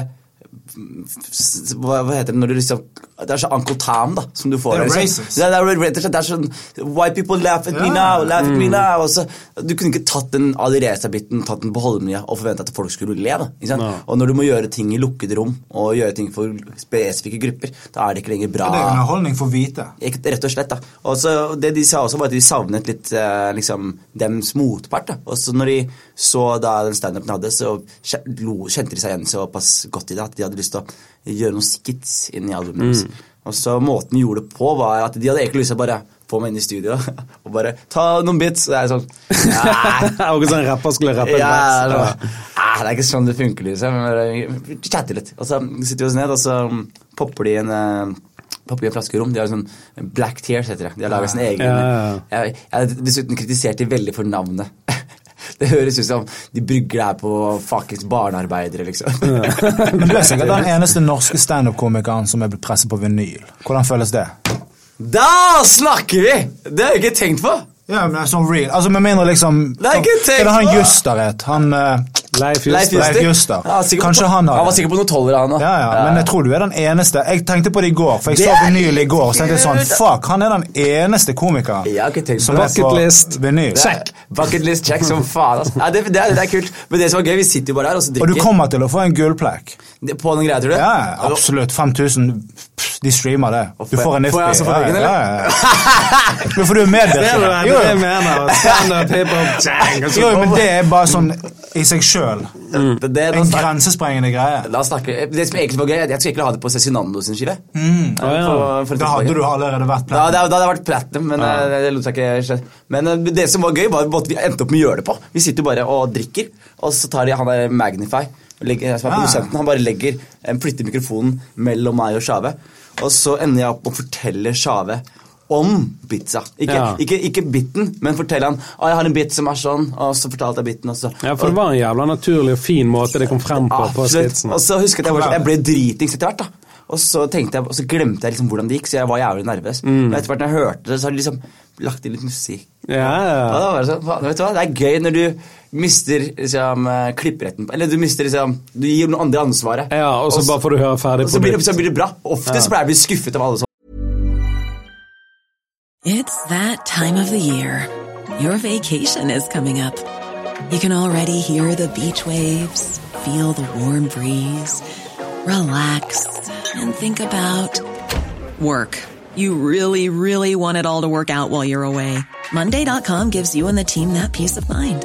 D: hva, hva heter det når du liksom Det er så Uncle Tom, da, som du får.
G: Det er
D: liksom.
G: racist.
D: Det er, det er, det er, sånn White people laugh at me now, laugh at me now. Og så, du kunne ikke tatt den Alireza-biten tatt den på Holmlia og forventa at folk skulle le. da, ikke sant? Og når du må gjøre ting i lukkede rom og gjøre ting for spesifikke grupper, da er det ikke lenger bra.
G: Det er underholdning for hvite.
D: Ikke- Rett og slett, da. Og så det de sa også, var at de savnet litt eh, liksom, dems motpart. da. Og så når de så da den standupen hadde, så kjente de seg igjen såpass godt i det at de hadde lyst til å gjøre noen skits inn i albumet deres. Og så måten vi gjorde det på, var at de hadde egentlig lyst til å bare få meg inn i studio og bare ta noen bits. Jeg er sånn
E: Og sånn rapper skulle rappe
D: ja,
E: en
D: det,
E: vits.
D: ah, det er ikke sånn det funker, liksom. Vi chatter litt. Og så sitter vi oss ned, og så mm, popper de en eh, Popper de en flaske rom. De har sånn Black Tears, heter det. De har laga sin egen
E: Ja, ja, ja.
D: Jeg, jeg dessuten kritisert de veldig for navnet. Det høres ut som de brygger det her på fuckings barnearbeidere, liksom.
G: Men du er sikkert den eneste norske standup-komikeren som er blitt presset på vinyl. Hvordan føles det?
D: Da snakker vi! Det har jeg ikke tenkt på.
G: Ja, men det er sånn real. Altså Med mindre liksom
D: Det er ikke
G: tenkt er det han. Juster het? Han eh,
E: Leif
D: Leif
E: Juster.
G: Leif Juster.
D: Ja, Kanskje på-
G: han har
D: Han var
G: sikker
D: sikkert på noen tolvere, han òg.
G: Ja, ja, men jeg tror du er den eneste. Jeg tenkte på det i går, for jeg
D: Det
G: så vinyl i går. Og så tenkte jeg sånn, fuck, han er den eneste komikeren som er på vinyl.
D: Check. Bucket list check som faen. Altså. Ja, det, det, er, det er kult. Men det som var gøy, vi sitter jo bare her og så
G: Og du kommer til å få en gullplekk.
D: Det- På noen greier, tror du?
G: Ja, absolutt. 5000 pff, De streamer det. Du får en
D: Får jeg altså for ryggen, eller?
G: Ja, ja, ja. Men for du er
E: Det er
G: medvirkende.
E: det
G: Jo,
E: jeg mener. Standup, hiphop,
G: jo, men det er bare sånn i seg sjøl.
D: Det, det,
G: En grensesprengende greie.
D: La oss snakke. det som egentlig var gøy, jeg skulle egentlig ha det på Cezinando sin skive.
G: Mm.
D: Ja, for- for-
G: Da hadde du allerede vært
D: Da, da,
G: planen.
D: da hadde jeg vært platinum, men ja. det lot seg ikke skje. Men eh, det som var gøy, var at vi endte opp med å gjøre det på. Vi sitter jo bare og drikker, og så tar de han der Magnify, legger, som er
G: Ah.
D: produsenten, han bare legger, eh, flytter mikrofonen mellom meg og Sjave. Og så ender jeg opp og forteller Sjave om pizza. Ikke,
E: Ja.
D: ikke, ikke biten, men fortell han å, jeg har en bit som er sånn, og så fortalte jeg biten. Og så,
E: Ja, for det var en jævla naturlig og fin måte det kom frem på på.
D: Og så at jeg, jeg ble dritings etter hvert. da. Og så jeg, og så glemte jeg liksom hvordan det gikk, så jeg var jævlig nervøs.
E: Mm.
D: Men etter hvert når jeg hørte det, så har de liksom lagt inn litt musikk.
E: Ja,
D: Ja,
E: Og
D: da var det sånn, vet du hva? det er gøy når du mister liksom, klippretten Eller du mister liksom Du gir noen andre ansvaret.
E: ja og så bare får du høre ferdig
D: og så blir, det, så blir det bra. Ofte så pleier jeg å bli skuffet av alle som
H: It's that time of the year. Your vacation is coming up. You can already hear the beach waves, feel the warm breeze, relax, and think about work. You really, really want it all to work out while you're away. Monday.com gives you and the team that peace of mind.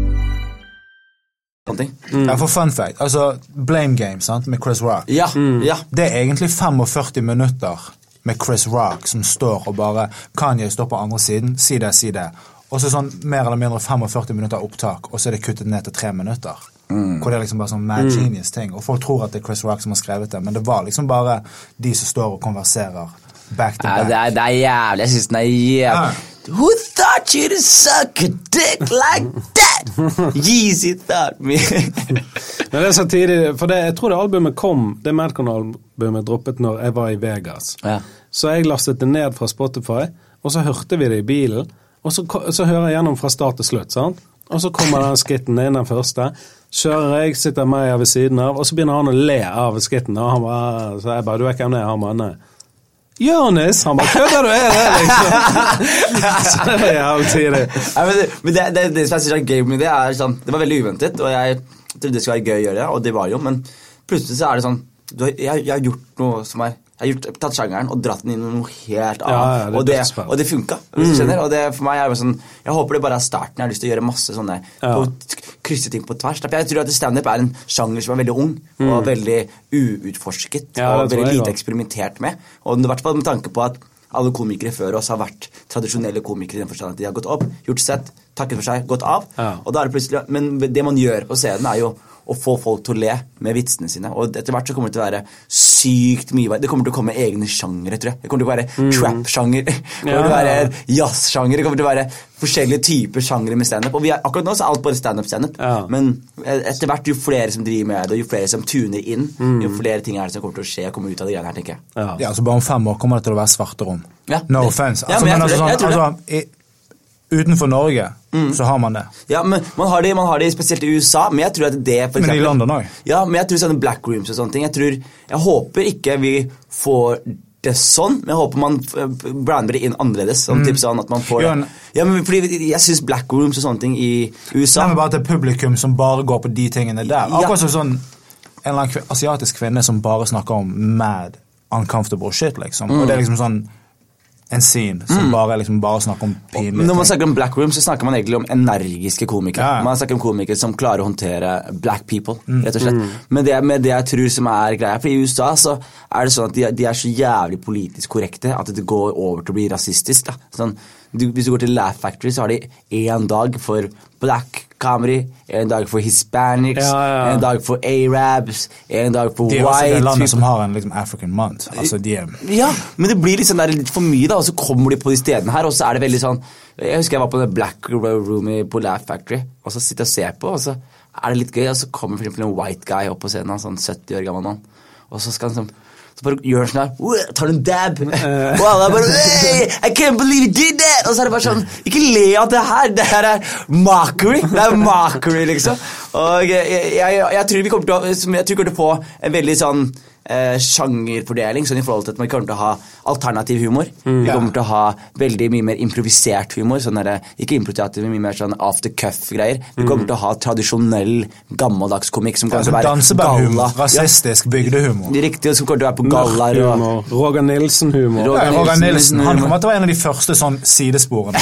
G: Ja, for fun fact, altså Blame Game sant, med Chris Rock.
D: Ja, ja.
G: Det er egentlig 45 minutter med Chris Rock som står og bare Kanye står på andre siden, si det, si det. Og så sånn mer eller mindre 45 minutter opptak, og så er det kuttet ned til tre minutter. Hvor det er liksom bare sånn mad
D: Mm.
G: genius ting. Og folk tror at det er Chris Rock som har skrevet det, men det var liksom bare de som står og konverserer back to back.
D: det, er, det er jævlig. Jeg syns den er jævlig Who thought you'd suck a dick like that? Yeezy thought me.
E: Men det er så tidlig, for det, jeg tror det albumet kom, det Madcon-albumet droppet når jeg var i Vegas. Så jeg lastet det ned fra Spotify, og så hørte vi det i bilen. Og så, så hører jeg gjennom fra start til slutt, sant? Og så kommer den skitten inn, den første. Kjører jeg, sitter Meyer ved siden av, og så begynner han å le av skitten. Og han bare, så jeg bare, du vet hvem det er? Han bare, nei. Jonis! Han bare, kødder du, er det liksom? så det var jævlig tidlig.
D: Nei, men det, men det, det, det som jeg synes er gøy med det, er sånn Det var veldig uventet, og jeg trodde det skulle være gøy å gjøre og det var jo, men plutselig så er det sånn du jeg, jeg har gjort noe som er jeg har gjort, tatt sjangeren og dratt den inn i noe helt annet.
E: Ja, det
D: og, det, og det funka. Hvis du
E: Mm.
D: skjønner. Og det, for meg er det sånn, Jeg håper det bare er starten. Jeg har lyst til å gjøre masse sånne
E: Ja.
D: på, krysse ting på tvers. Jeg tror at standup er en sjanger som er veldig ung og
E: Mm.
D: veldig uutforsket.
E: Ja,
D: og veldig lite eksperimentert med. Og i hvert fall med tanke på at alle komikere før oss har vært tradisjonelle komikere i den forstand at de har gått opp, gjort sett, takket for seg, gått av.
E: Ja.
D: Og da er det plutselig, Men det man gjør på scenen, er jo å få folk til å le med vitsene sine. Og etter hvert så kommer det til å være sykt mye Det kommer til å komme egne sjangere, tror jeg. Det kommer til å være
E: Mm.
D: trap-sjanger. Det kommer
E: Ja.
D: å være jazz-sjanger. Det kommer til å være forskjellige typer sjangere med standup. Og vi er, akkurat nå så er alt bare standup-standup. Men eh, etter hvert, jo flere som driver med det, og jo flere som tuner inn,
G: Mm.
D: jo flere ting er det som kommer til å skje og komme ut av de greiene her, tenker jeg.
G: Ja, altså Bare om fem år kommer det til å være svarte rom.
D: Ja,
G: no
D: det-
G: offense.
D: Ja,
G: Altså,
D: men jeg
G: men
D: tror
G: altså,
D: det, jeg
G: sånn, altså, i, utenfor Norge så har man det.
D: Ja, men man har, det, man har det spesielt i USA, men jeg tror at det for eksempel,
G: Men i London òg.
D: Ja, men jeg tror sånne black rooms og sånne ting Jeg, tror, jeg håper ikke vi får det sånn, men jeg håper man f- brander det inn annerledes. Sånn,
G: Mm.
D: typ sånn at man får
G: Ja,
D: det.
G: men-
D: Ja, men fordi Jeg syns black rooms og sånne ting i USA
G: Nei, men bare til publikum som bare går på de tingene der. Akkurat som sånn en eller annen asiatisk kvinne som bare snakker om mad, uncomfortable shit, liksom.
D: Mm.
G: Og det er liksom sånn en scene som
D: Mm.
G: bare, liksom, bare snakker om
D: pinlig
G: pinlige
D: Når man snakker om black room, så snakker man egentlig om energiske komikere.
G: Ja.
D: Man snakker om komikere som klarer å håndtere black people,
G: Mm.
D: rett og slett.
G: Mm.
D: Men det, med det jeg tror som er greia For i USA så er det sånn at de, de er så jævlig politisk korrekte at det går over til å bli rasistisk. da. Sånn, du, hvis du går til Laugh Factory, så har de én dag for black comedy, en dag for hispanics,
G: Ja, ja,
D: en dag for arabs, en dag for
G: De er også
D: white
G: det landet som har en liksom, African month. Altså, DM. er
D: Ja, men det blir liksom litt for mye, da, og så kommer de på de stedene her, og så er det veldig sånn Jeg husker jeg var på den Black Room på Laugh Factory, og så sitter jeg og ser på, og så er det litt gøy, og så kommer for eksempel en white guy opp på scenen, en sånn 70 år gammel mann, og så skal han sånn så bare gjør han sånn her, tar en dab, og alle er bare hey, I can't believe you did that! Og så er det bare sånn Ikke le av det her! Det her er mockery! Det er mockery, liksom. Og jeg, jeg, jeg, jeg tror vi kommer til å, jeg tror vi kommer til å få en veldig sånn eh, sjangerfordeling, sånn i forhold til at man kommer til å ha alternativ humor.
E: Mm.
D: Vi kommer til å ha veldig mye mer improvisert humor. Sånn der, ikke improteater, men mye mer sånn off the cuff-greier. Vi kommer
G: Mm.
D: til å ha tradisjonell, gammeldags komikk som kommer til å være
G: Dansebandhumor.
D: galla.
G: Rasistisk bygdehumor.
D: Ja, riktig, og som kommer til å være på gallaer. og-
E: Roger Nilsen-humor.
D: Roger
G: Ja, Roger
D: Nilsen,
G: Nilsen han kommer til å være en av de første sånn sidesporene.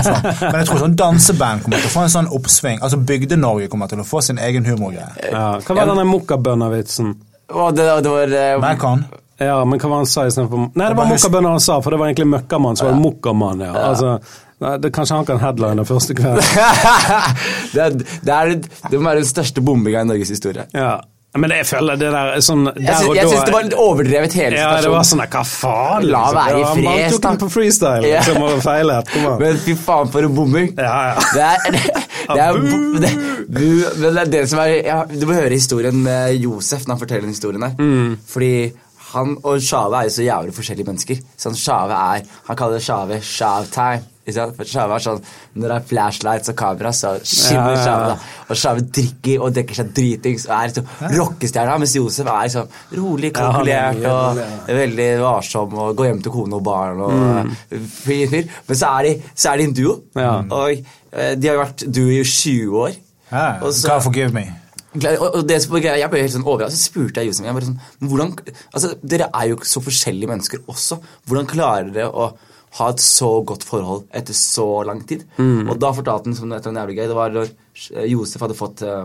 G: Sånn. Men jeg tror sånn danseband kommer til å få en sånn oppsving. Altså Bygde-Norge kommer til å få sin egen humorgreie.
E: Ja, hva var denne mokkabønna-vitsen?
D: Og det, det var uh,
G: Macon.
E: Ja, men hva var han sa istedenfor Nei, det var
G: bare
E: mokkabønner han sa, for det var egentlig møkkamann, så var det mokkamann, ja.
D: Ja.
E: Altså, det, kanskje han kan headline første kveld.
D: det, er, det, er, det må være den største bombinga i Norges historie.
E: Ja. Men jeg føler det der sånn der
D: Jeg syns, jeg syns det var litt overdrevet, hele
E: Ja, det var sånn Hva faen?
D: La
E: liksom?
D: være i
E: fred, Man tok den på freestyle,
D: Ja.
E: liksom, og feilet. Kom an.
D: Men fy faen, for en bombing.
E: Ja, ja.
D: Det er det, det er, det, men det er det som er ja, Du må høre historien med Josef når han forteller den historien her.
E: Mm.
D: Fordi han og Sjave er jo så jævlig forskjellige mennesker. Sånn Sjave er Han kaller Sjave Shav-time. ikke sånn Når det er flashlights og kamera, så skinner
E: Ja, ja, ja.
D: Og skjermen drikker og dekker seg dritings og er liksom rockestjerna, mens Josef er liksom rolig,
E: er
D: kalkulert og veldig varsom og går hjem til kone og barn og
E: Mm.
D: fyr. Men så er de, så er de en duo, og eh, de har vært duo i 20 år.
G: Ja,
D: Og så-
G: God forgive me.
D: Og, det som Jeg ble helt sånn overrasket. Så spurte jeg Josef jeg sånn, hvordan, altså, Dere er jo så forskjellige mennesker også. Hvordan klarer dere å ha et så godt forhold etter så lang tid?
E: Mm.
D: Og da fortalte han som eller annet jævlig gøy, det var da eh, Josef hadde fått uh,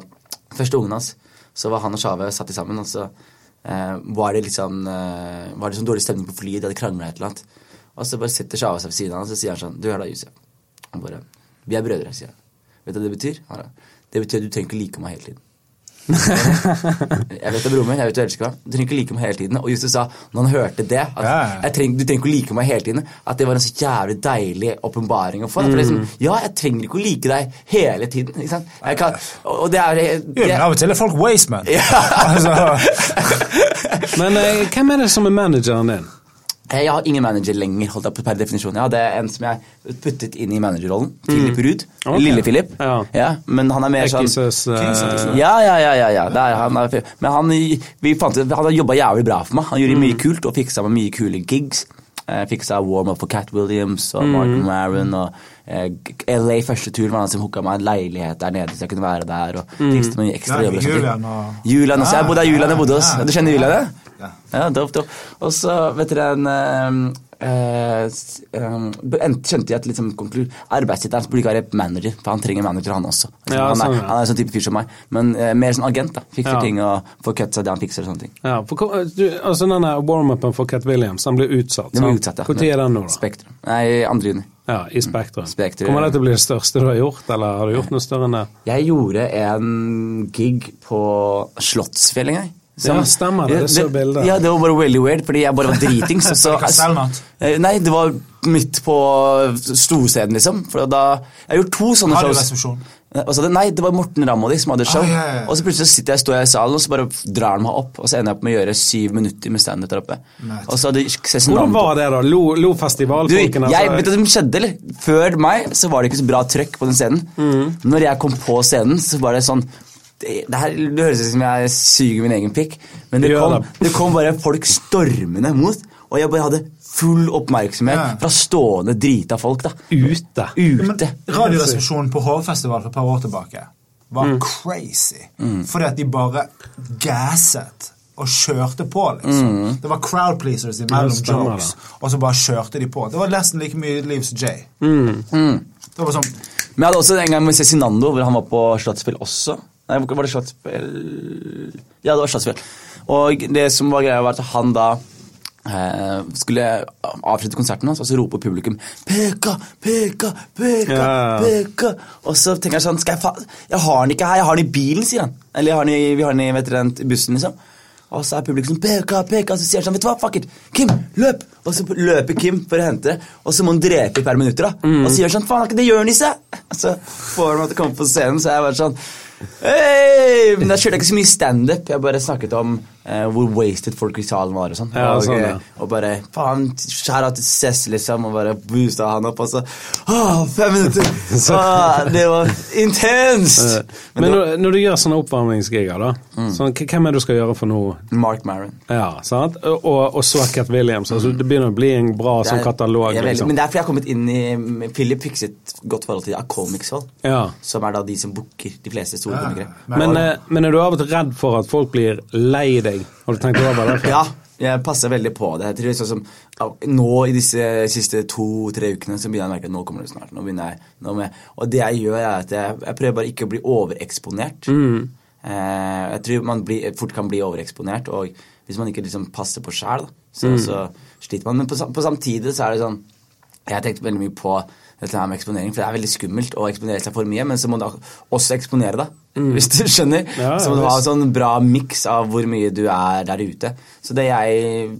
D: første ungen hans. Så var han og Sjave satt sammen, og så uh, var det sånn eh, Var det sånn dårlig stemning på flyet, de hadde krangla et eller annet. Og så bare sitter Sjave seg ved siden av ham og så sier han sånn Du hør da, Josef. Han bare Vi er brødre, sier han. Vet du hva det betyr? Det betyr at du trenger ikke like meg hele tiden. jeg vet det, broren min. Jeg vet du elsker meg. Du trenger ikke like meg hele tiden. Og Justus sa, når han hørte det, at
G: Ja, ja.
D: jeg trenger, du trenger ikke å like meg hele tiden, at det var en så jævlig deilig åpenbaring å få. Er
G: Mm.
D: liksom, ja, jeg trenger ikke å like deg hele tiden. Ikke sant? Jeg kan, og det er det,
G: Jo, men av og til er folk wasteman. altså,
E: Men eh, hvem er det som er manageren din?
D: Eh, Jeg har ingen manager lenger, holdt jeg på per definisjon. Jeg hadde en som jeg puttet inn i managerrollen. Philip Ruud.
E: Okay.
D: Lille-Philip.
E: Ja.
D: Ja, men han er mer sånn
E: Ekkises, uh...
D: Ja, ja, ja. ja, ja. Det er, han er, men han, vi fant, han har jobba jævlig bra for meg. Han gjorde mye kult og fiksa meg mye kule gigs. Jeg fiksa warm-up for Cat Williams og Mark Maron. Og eh, LA første turen var han som hooka meg en leilighet der nede, så jeg kunne være der. Og fikset mye ekstra jobber. og.
G: Julian og-
D: Julian også. Jeg bodde der Julian jeg bodde hos. Du kjenner Julian?
G: Ja.
D: Ja, dope, dope. Og så, vet dere en eh, s- eh, Skjønte jeg at liksom, konklu- burde ikke være manager, for han trenger manager, han også. Altså,
E: Ja,
D: han, er,
E: sånn, ja.
D: han er sånn type fyr som meg, men eh, mer sånn agent. da Fikser
E: Ja.
D: ting og får cut seg det han fikser. og sånne ting
E: Ja, for, du, altså denne warm-upen for Cat Williams han blir utsatt.
D: Den blir utsatt, ja.
E: Tid er den nå, da?
D: Spektrum. Nei, andre juni.
E: Ja, I Spektrum.
D: Spektrum.
E: Kommer det til å bli det største du har gjort, eller har du gjort noe større enn det?
D: Jeg gjorde en gig på Slottsfjell en gang.
E: Ja, stemmer det. Det så bildet.
D: Ja, det var bare veldig weird, fordi jeg bare var dritings. så- Eh, Nei, det var midt på storscenen, liksom. For da, jeg har gjort to sånne shows.
G: Radioresepsjon.
D: Eh, Og så nei, det var Morten Ramm og de som hadde show.
G: Ah, ja, ja, ja.
D: Og så plutselig sitter jeg, står jeg i salen, og så bare drar han meg opp. Og så ender jeg opp med å gjøre syv minutter med standup der oppe. Og så hadde
E: Hvordan var det, da? Lo, lo festivalfolkene?
D: jeg,
E: altså?
D: vet du hva som skjedde, eller? Før meg så var det ikke så bra trøkk på den scenen.
E: Mm.
D: Når jeg kom på scenen, så var det sånn det, det, her, det høres ut som jeg suger min egen pikk, men det kom,
E: det.
D: kom bare folk stormende mot, og jeg bare hadde full oppmerksomhet
G: Ja.
D: fra stående drita folk. da
E: Ute.
D: Ute.
G: Radioresepsjonen på Hovfestival for et par år tilbake var
D: Mm.
G: crazy. Fordi at de bare gasset og kjørte på, liksom.
D: Mm.
G: Det var crowd pleasers imellom
E: Ja,
G: jokes, og så bare kjørte de på. Det var nesten like mye liv som Jay.
D: Mm.
G: Det var sånn
D: Men jeg hadde også en gang med Cezinando, hvor han var på Slottsspill også. Nei, var det Slottsfjell Ja, det var Slottsfjell. Og det som var greia, var at han da eh, skulle avslutte konserten hans, og så roper publikum 'Peka, peka, peka,
E: Ja.
D: peka'. Og så tenker han sånn skal Jeg fa jeg har den ikke her, jeg har den i bilen, sier han. Eller har i, vi har den i vet dere, bussen, liksom. Og så er publikum sånn Peka, peka, og så sier han sånn Vet du hva, fuck it, Kim, løp! Og så løper Kim for å hente det, og så må han drepe i par minutter, da. Og så gjør han sånn Faen, er ikke det Jonis, jeg? Og så får han meg til å komme på scenen, så jeg bare sånn Hei! Men da kjørte jeg ikke så mye standup. Jeg bare snakket om eh, hvor wasted folk i salen var og sånn.
E: Ja,
D: og,
E: sånn, ja.
D: og bare Faen, skjæra til Cess, liksom, og bare boosta han opp, og så Åh, fem minutter! Åh, det var intenst!
E: Men når, når du gjør sånne oppvarmingsgiger, da,
D: Mm.
E: sånn, hvem er det du skal gjøre for noe?
D: Mark Maron.
E: Ja, sant? Og, og så Cat Williams. Altså, det begynner å bli en bra
D: er,
E: sånn
D: er-
E: katalog.
D: jeg er
E: Liksom.
D: Men det er fordi jeg har kommet inn i Philip fikset godt forhold til Acomics Hall,
E: Ja.
D: som er da de som booker de fleste store komikere.
E: Men, eh, men er du av og til redd for at folk blir lei deg? Har du tenkt over det? der?
D: Ja, jeg passer veldig på det. Jeg tror sånn som Nå i disse siste to-tre ukene så begynner jeg å merke at nå kommer det snart. Nå begynner jeg, nå med, og det jeg gjør, er at jeg, jeg prøver bare ikke å bli overeksponert.
E: Mm.
D: Eh, jeg tror man blir, fort kan bli overeksponert, og hvis man ikke liksom passer på sjæl, så,
E: Mm.
D: så sliter man. Men på, på samtidig så er det sånn Jeg har tenkt veldig mye på dette her med eksponering, for det er veldig skummelt å eksponere seg for mye, men så må du også eksponere deg, hvis du skjønner.
E: Mm. Ja,
D: så må du ha en sånn bra miks av hvor mye du er der ute. Så det jeg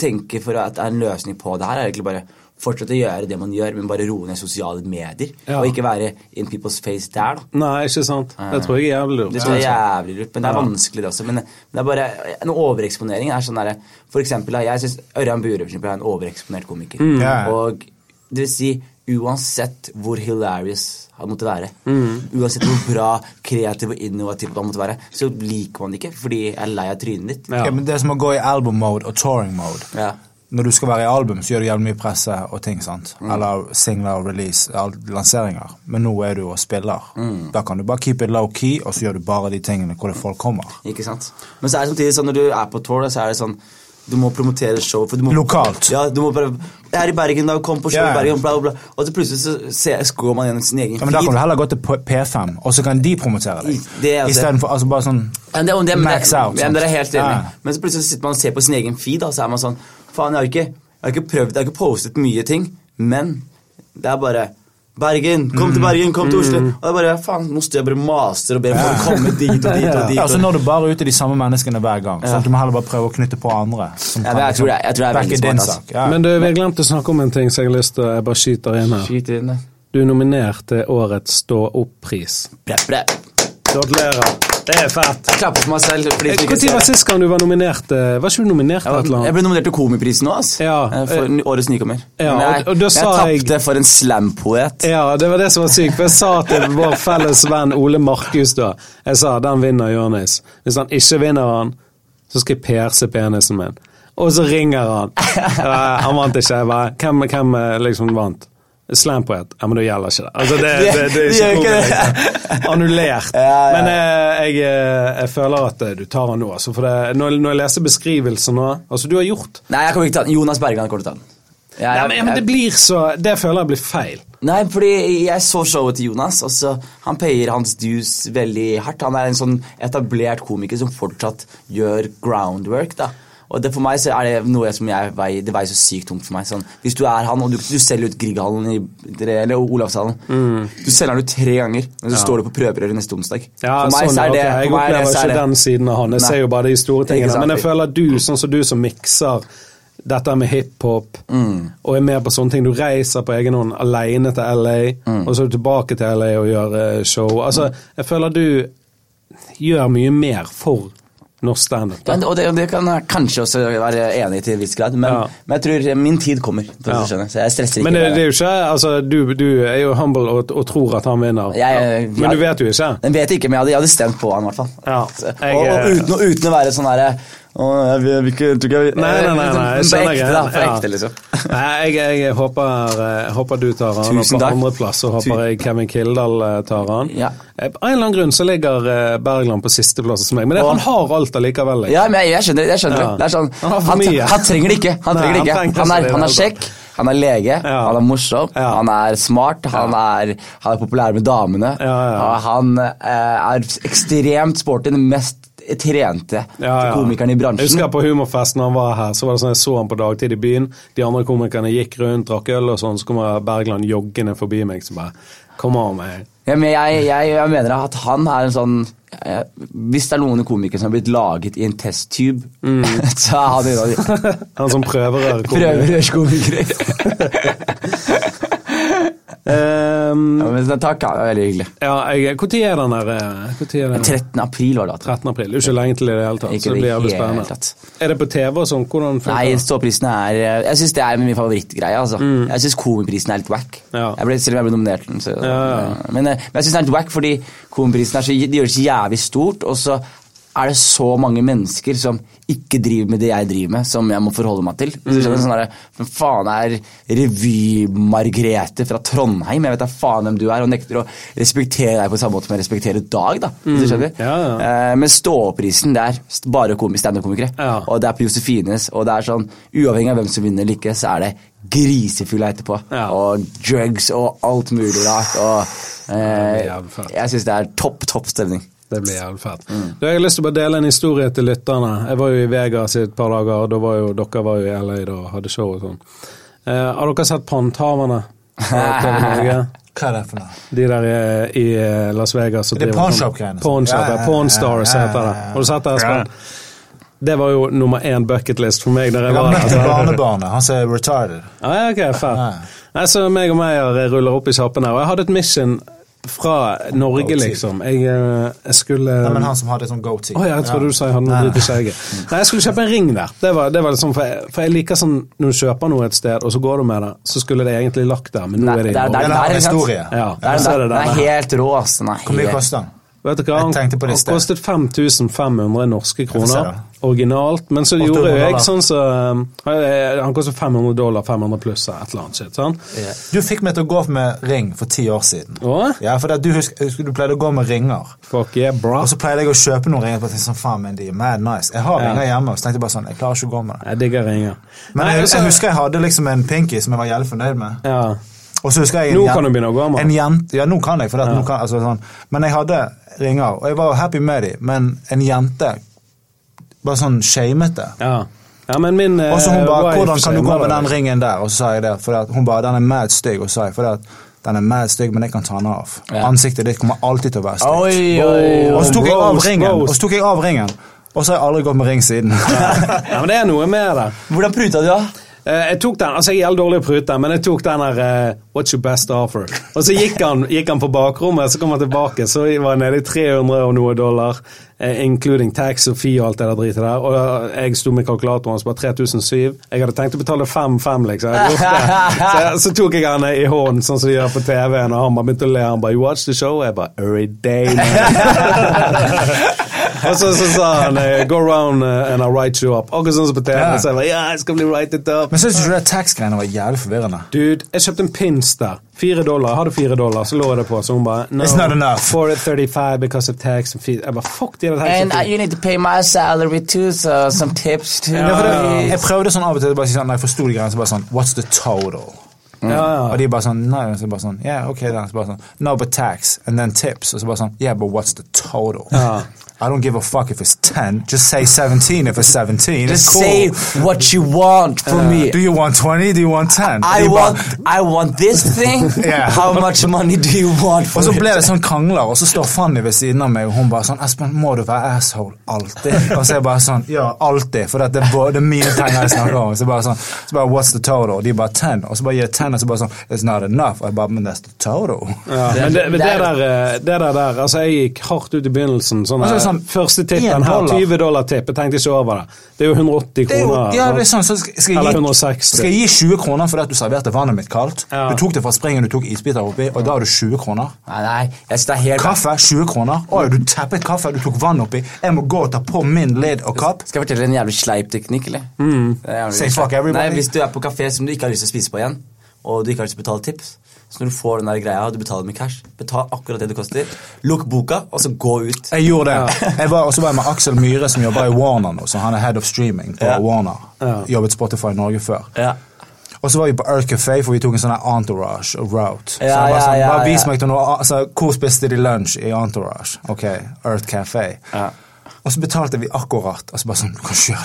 D: tenker for at det er en løsning på det her, er egentlig bare fortsette å gjøre det man gjør, men bare roe ned sosiale medier.
E: Ja.
D: Og ikke være in people's face der, da.
E: Nei, ikke sant? Det tror jeg er jævlig lurt.
D: Det tror jeg er jævlig lurt, men det er
E: Ja.
D: vanskelig det også. Men det er bare, en overeksponering er sånn der, For eksempel, jeg syns Ørjan Bure er en overeksponert komiker.
E: Mm.
D: Og det vil si, uansett hvor hilarious han måtte være,
E: Mm.
D: uansett hvor bra, kreativ og innovativ han måtte være, så liker man det ikke fordi jeg er lei av trynet ditt.
E: Ja.
G: Ja, men Det er som å gå i album mode og touring mode.
D: Ja.
G: når du skal være i album, så gjør du jævlig mye presse og ting. sant?
D: Mm.
G: Eller singler, og release, lanseringer. Men nå er du og spiller.
D: Mm.
G: Da kan du bare keep it low key, og så gjør du bare de tingene hvor det folk kommer.
D: Ikke sant? Men så er det samtidig sånn når du er på tour, så er det sånn du må promotere show. Må,
G: Lokalt.
D: Ja, du må bare Jeg er i Bergen, da. Kom på show
G: yeah.
D: i Bergen, bla, bla, bla. Og så plutselig så ser, går man gjennom sin egen
G: Ja, men Da kan du heller gå til P- P5, og så kan de promotere deg.
D: Det altså-
G: Istedenfor altså bare sånn
D: Ja, det, det,
G: max
D: det,
G: out.
D: Ja, men
G: det
D: dere er helt enig.
G: Ja.
D: Men så plutselig sitter man og ser på sin egen feed, og så er man sånn Faen, jeg har ikke, jeg har ikke prøvd, jeg har ikke postet mye ting, men det er bare Bergen, kom
G: Mm.
D: til Bergen, kom til Oslo. Og det er bare, faen, Nå står jeg bare master og ber folk komme dit og dit og dit. Og-
G: når du bare er ute de samme menneskene hver gang.
D: Ja.
G: Så du må heller bare prøve å knytte på andre. Som
D: Ja,
G: kan
D: jeg tror
G: liksom
D: det- jeg tror det er veldig smart, altså.
G: Ja.
E: Men du, vi har glemt å snakke om en ting, så jeg har lyst til å Jeg bare skyter inn her.
D: Skyt inn.
E: Du er nominert til årets Stå opp-pris.
D: Brepp, bre.
E: Gratulerer. Det er fett.
D: Jeg klapper for meg selv.
E: Når var
D: det.
E: sist gang du var nominert? eh, Var ikke du nominert til et eller
D: Jeg ble nominert til Komiprisen nå, ass.
E: Ja,
D: Eh, For årets nykommer.
E: Ja,
D: Men jeg,
E: og- og sa
D: jeg tapte for en slampoet.
E: Ja, det var det som var sykt. For jeg sa til vår felles venn Ole Markus da Jeg sa den vinner Jonis. Hvis han ikke vinner han, så skal jeg perse penisen min. Og så ringer han. Han vant ikke. Jeg bare Hvem, hvem eh, liksom vant? Slampoet. Ja, men da gjelder ikke det. Altså, det, det, det,
D: Det
E: er ikke komisk. Annullert.
D: Ja, ja.
E: Men eh, jeg, eh, jeg føler at eh, du tar han nå. Altså, for det, når, når jeg leser beskrivelsen nå Altså, du har gjort
D: Nei, jeg kommer ikke til den. Jonas Bergland kommer til å ta den. Jeg-
E: Nei, men, men det blir så Det føler jeg blir feil.
D: Nei, fordi jeg så showet til Jonas. og så Han payer hans dues veldig hardt. Han er en sånn etablert komiker som fortsatt gjør groundwork. da. Og det For meg så er det noe som jeg veier, det veier så sykt tungt for meg. Sånn, hvis du er han, og du, du selger ut Grieghallen i, eller Olavshallen Du selger den ut tre ganger, men så
E: Ja.
D: står du på prøverøret neste onsdag.
E: Ja,
D: for meg
E: sånn,
D: så er det,
E: okay. Jeg
D: meg er
E: opplever
D: så er
E: ikke
D: det
E: den siden av han. Jeg
D: Nei.
E: ser jo bare de store tingene. Men jeg føler at du, sånn som du som mikser dette med hiphop,
D: Mm.
E: og er med på sånne ting Du reiser på egen hånd alene til LA,
D: Mm.
E: og så er du tilbake til LA og gjør eh, show. Altså, jeg føler du gjør mye mer for norsk standup.
D: Ja, og det, det kan jeg kanskje også være enig i til en viss grad, men,
E: Ja.
D: men jeg tror min tid kommer.
E: Ja.
D: skjønne, så jeg stresser ikke.
E: Men det, det er jo ikke altså, du, du er jo humble og, og tror at han vinner.
D: Jeg-
E: men du vet jo ikke.
D: Jeg vet ikke, men jeg hadde, jeg hadde stemt på han i hvert fall.
E: Ja, jeg-
D: og, og uten, uten å være sånn herre «Å, jeg vil- ikke- jeg tror ikke jeg vil-»
E: Nei, nei, nei. nei jeg
D: På
E: skjønner
D: ekte, da.
E: greia.
D: På
E: Ja.
D: ekte, liksom.
E: Nei, jeg, jeg, håper, jeg håper du tar han, og
D: Tusen
E: på
D: takk.
E: andreplass så håper jeg Kevin Kildahl eh, tar han.
D: Ja.
E: Eh, Av en eller annen grunn så ligger eh, Bergland på sisteplass hos meg, men det, han har alt allikevel. liksom.
D: Ja, men jeg, jeg skjønner, jeg skjønner
E: Ja.
D: det. Er sånn,
E: Han
D: han, trenger det ikke. Han,
E: Nei,
D: trenger det ikke. han, er, han er kjekk, han er lege,
E: Ja.
D: han er morsom,
E: Ja.
D: han er smart, han er, han er populær med damene.
E: Ja, ja.
D: Han eh, er ekstremt sporty, den mest trente
E: Ja, ja.
D: komikeren i bransjen.
E: Jeg husker på Humorfest når han var her, så var det sånn jeg så han på dagtid i byen. De andre komikerne gikk rundt, drakk øl og sånn, så kommer Bergland joggende forbi meg så bare Come on, man.
D: Ja, men jeg, jeg, jeg mener at han er en sånn eh, Hvis det er noen komikere som har blitt laget i en testtube, så er han en av de
E: Han som prøverør.
D: prøverørskomikere.
E: Um,
D: ja, men takk, ja, det er veldig hyggelig.
E: ja, jeg, tid er den der eh, er den?
D: 13. april var det.
E: 13. april. Det er ikke lenge til i det hele tatt.
D: Ikke
E: så det blir jævlig spennende. Er det på TV og sånn? Hvordan funker
D: Nei, ståprisen er Jeg syns det er min favorittgreie. Altså. Jeg syns komiprisen er litt wack.
E: Ja.
D: Jeg ble, selv om jeg ble nominert til den. Så,
E: Ja, ja.
D: Men, eh, men jeg syns den er litt wack fordi komiprisen er så, de gjør det så jævlig stort, og så er det så mange mennesker som ikke driver med det jeg driver med, som jeg må forholde meg til. Du skjønner, sånn der, Hvem faen er Revy-Margrethe fra Trondheim? Jeg vet da faen hvem du er, og nekter å respektere deg på samme måte som jeg respekterer Dag. da, skjønner.
E: Ja, ja.
D: Eh, Men ståprisen, det er bare standup-komikere.
E: Ja.
D: Og det er på Josefines, og det er sånn, uavhengig av hvem som vinner eller ikke, så er det grisefulle etterpå.
E: Ja.
D: Og drugs og alt mulig rart. Og eh, jeg syns det er topp, topp stemning.
E: Det blir jævlig fett. Du, jeg har lyst til å bare dele en historie til lytterne. Jeg var jo i Vegas i et par dager, og da var jo, dere var jo i LA da og hadde show og sånn. Eh, har dere sett Panthaverne?
G: Hva er det for noe?
E: De der i, i Las Vegas.
G: er
E: driver
G: Pawnshop-greiene.
E: Pawnshop,
G: Ja, ja,
E: ja,
G: ja,
E: Pawn
G: ja,
E: Stars
G: ja, ja,
E: heter det. Har du sett det, Espen? Det var jo nummer én bucketlist for meg. Der jeg
G: Jeg har møtt barnebarnet. Han som er retarded.
E: Ah, ja, ok, fett.
G: Ja.
E: Nei, så meg og Meyer ruller opp i kjappen her. Og jeg hadde et mission fra Norge,
G: Goatee.
E: liksom. Jeg, eh, jeg skulle
G: Nei, men han som hadde sånn goatee.
E: Oh, ja, jeg trodde du sa jeg hadde noe dritt i skjegget. Nei, jeg skulle kjøpe en ring der. Det var, det var liksom, for, jeg, for jeg liker sånn når du kjøper noe et sted, og så går du med det, så skulle det egentlig lagt der, men nå
D: Nei,
E: er det i
D: det er- det er-
E: Norge.
G: Har en historie.
E: Ja,
D: Det er,
E: det er det
D: er helt rå, er
G: Hvor mye koster den?
E: Vet du hva? Han, han kostet 5500 norske kroner originalt, men så gjorde jo jeg sånn så eh, Han kostet 500 dollar, 500 pluss et eller annet shit. sant?
G: Du fikk meg til å gå med ring for ti år siden.
E: Å?
G: Ja, for det, du husker, du pleide å gå med ringer.
E: Fuck yeah, bra.
G: Og så pleide jeg å kjøpe noen ringer. på tenkte sånn, faen, men de er mad nice. Jeg har
E: yeah.
G: ringer hjemme, og så tenkte jeg bare sånn, jeg klarer ikke å gå med det.
E: Jeg digger ringer.
G: Men
E: Nei,
G: jeg,
E: så-
G: jeg husker jeg hadde liksom en pinky som jeg var jævlig fornøyd med.
E: ja.
G: Og så husker jeg en
E: Nå kan du begynne å gå
G: av meg. ja, nå kan jeg, for det,
E: Ja.
G: kan, altså, sånn. Men jeg hadde ringer, og jeg var happy med dem. Men en jente bare sånn shamete.
E: Ja. ja, men min eh,
G: Og så hun bare, hvordan kan du gå med den ringen der? Og så sa jeg det, for hun bare, den er mad stygg. Og så sa jeg, for at den er mad stygg, men jeg kan ta den av.
D: Ja.
G: Ansiktet ditt kommer alltid til å være stygt. Og så tok jeg av ringen, og så tok jeg av ringen. Og så har jeg aldri gått med ring siden.
E: Ja, men det er noe med det.
D: Hvordan pruta du, da?
E: Eh, Jeg tok den, altså jeg er helt dårlig å prute, men jeg tok den her uh, What's your best offer? Og så gikk han, gikk han på bakrommet, så kom han tilbake, så var jeg nede i 300 og noe dollar, eh, including tax og fee og alt det der dritet der. Og jeg sto med kalkulatoren, som var 3007. Jeg hadde tenkt å betale 5-5, liksom. Så, så tok jeg han i hånden, sånn som de gjør på TV-en, og han bare begynte å le. Han bare You watch the show? Jeg bare Every day, man. Og så, så sa han eh, Go around eh, and I'll write you up. Akkurat sånn som på TV.
G: Ja.
E: Så jeg bare, ja, jeg skal bli righted up.
G: Men syns du ikke det tax-greiene var jævlig forvirrende?
E: Dude, jeg kjøpte en pins der. Fire dollar. Jeg hadde fire dollar, så lå jeg det på. Så hun bare no,
G: It's not enough.
E: For 35 because of tax and fees. Jeg bare fuck de tax
D: And uh, you need to pay my salary too, so some tips too.
G: Ja, det, jeg prøvde sånn av og til bare si sånn, når jeg forsto de greiene, så bare sånn What's the total?
E: Ja, ja.
G: Og de bare sånn Nei, så bare sånn Yeah, ok, then. Så bare sånn No, but tax. And then tips. Og så bare sånn Yeah, but what's the total?
E: Ja.
G: I don't give a fuck if it's 10. Just say 17 if it's 17.
D: Just
G: it's cool.
D: say what you want from me.
G: Do you want 20? Do you want 10?
D: I want, I want this thing.
G: yeah.
D: How much money do you want for
G: Og så ble det sånn krangler, og så står Fanny ved siden av meg, og hun bare sånn 'Espen, må du være asshole alltid?' Og så er jeg bare sånn Ja, alltid, for det er, det er mine penger jeg snakker om. Så bare sånn så bare, What's the total? Og de bare 10. Og så bare gir jeg 10, og så bare sånn It's not enough. Og jeg bare Men that's the total.
E: Ja, men det, men det, der, eh, det der, der Altså, jeg gikk hardt ut i begynnelsen. Sånn,
G: Altså,
E: eh,
G: sånn,
E: første
G: en
E: tippen her, 20 dollar tipp. Jeg tenkte ikke over det. Det er jo 180
G: Det er jo,
E: kroner.
G: ja, det er sånn, så skal,
E: Eller
G: jeg gi,
E: 160.
G: skal jeg gi 20 kroner fordi at du serverte vannet mitt kaldt?
E: Ja.
G: Du tok det fra springen, du tok isbiter oppi, og da har du 20 kroner?
D: Nei, nei, jeg synes det er helt
G: Kaffe 20 kroner. Oi, du teppet kaffe, du tok vann oppi. Jeg må gå og ta på min lid og kapp.
D: Skal jeg fortelle en jævlig sleip teknikk, eller? Det er
G: Say fuck everybody.
D: Nei, Hvis du er på kafé som du ikke har lyst til å spise på igjen, og du ikke har lyst til å betale tips, så når du får den der greia du betaler med cash, betal akkurat det det koster, lukk boka, og så gå ut.
G: Jeg gjorde det. Jeg var, og så var jeg med Aksel Myhre, som jobber i Warner nå. så Han er head of streaming på
D: Ja.
G: Warner. Jobbet Spotify i Norge før.
D: Ja.
G: Og så var vi på Earth Café, for vi tok en sånn entourage route. Så
D: Ja,
G: jeg bare sånn, bare vis meg til noe, altså, Hvor spiste de lunsj i entourage? Ok, Earth Café.
D: Ja.
G: Og så betalte vi akkurat. Og så bare sånn Du kan kjøre.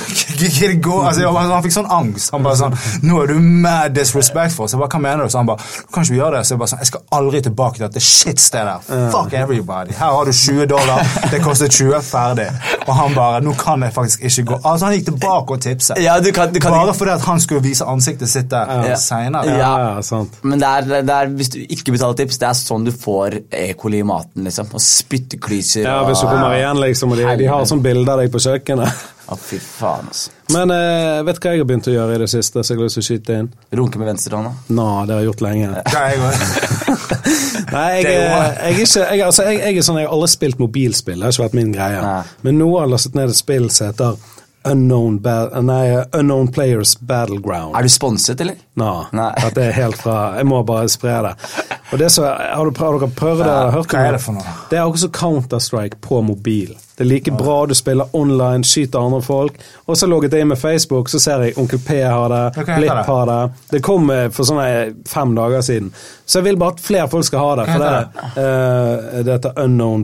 G: Altså, han fikk sånn angst. Han bare sånn Nå er du mad disrespectful. Så jeg bare, hva mener du? Så han bare Du kan ikke gjøre det. Så jeg bare sånn Jeg skal aldri tilbake til dette shitstedet. Fuck everybody. Her har du 20 dollar. Det kostet 20. Ferdig. Og han bare Nå kan jeg faktisk ikke gå Altså, han gikk tilbake og tipset.
D: Ja, du kan, du kan
G: Bare fordi at han skulle vise ansiktet sitt der
D: Ja.
G: seinere.
E: Ja,
D: Ja.
E: sant.
D: Men det er, det er, hvis du ikke betaler tips, det er sånn du får E. coli i maten, liksom. Og spytteklyser
E: Ja, hvis du kommer igjen, liksom, og de, de har sånn bilde av deg på kjøkkenet.
D: Å, fy faen, altså.
E: Men eh, vet du hva jeg har begynt å gjøre i det siste? Så jeg har lyst til å skyte inn?
D: Runke med venstrehånda.
E: Nå, det har jeg gjort lenge. Nei, jeg,
G: er
E: ikke, jeg, altså, jeg, jeg er sånn, jeg har aldri spilt mobilspill, det har ikke vært min greie.
D: Nei.
E: Men nå har jeg lastet ned et spill som heter Unknown, ba nei, Unknown Players Battleground.
D: Er du sponset, eller?
E: Nå,
D: Nei.
E: at det er helt fra Jeg må bare spre det. Og det så, har, du, har dere prøvd det?
D: Ja,
G: hva er det for noe?
E: Det er også Counter-Strike på mobil. Det er like bra du spiller online, skyter andre folk. Og så logget jeg inn med Facebook, så ser jeg Onkel P har det, Blipp har det. Det kom eh, for sånne fem dager siden. Så jeg vil bare at flere folk skal ha det. For det, eh, det heter Unknown,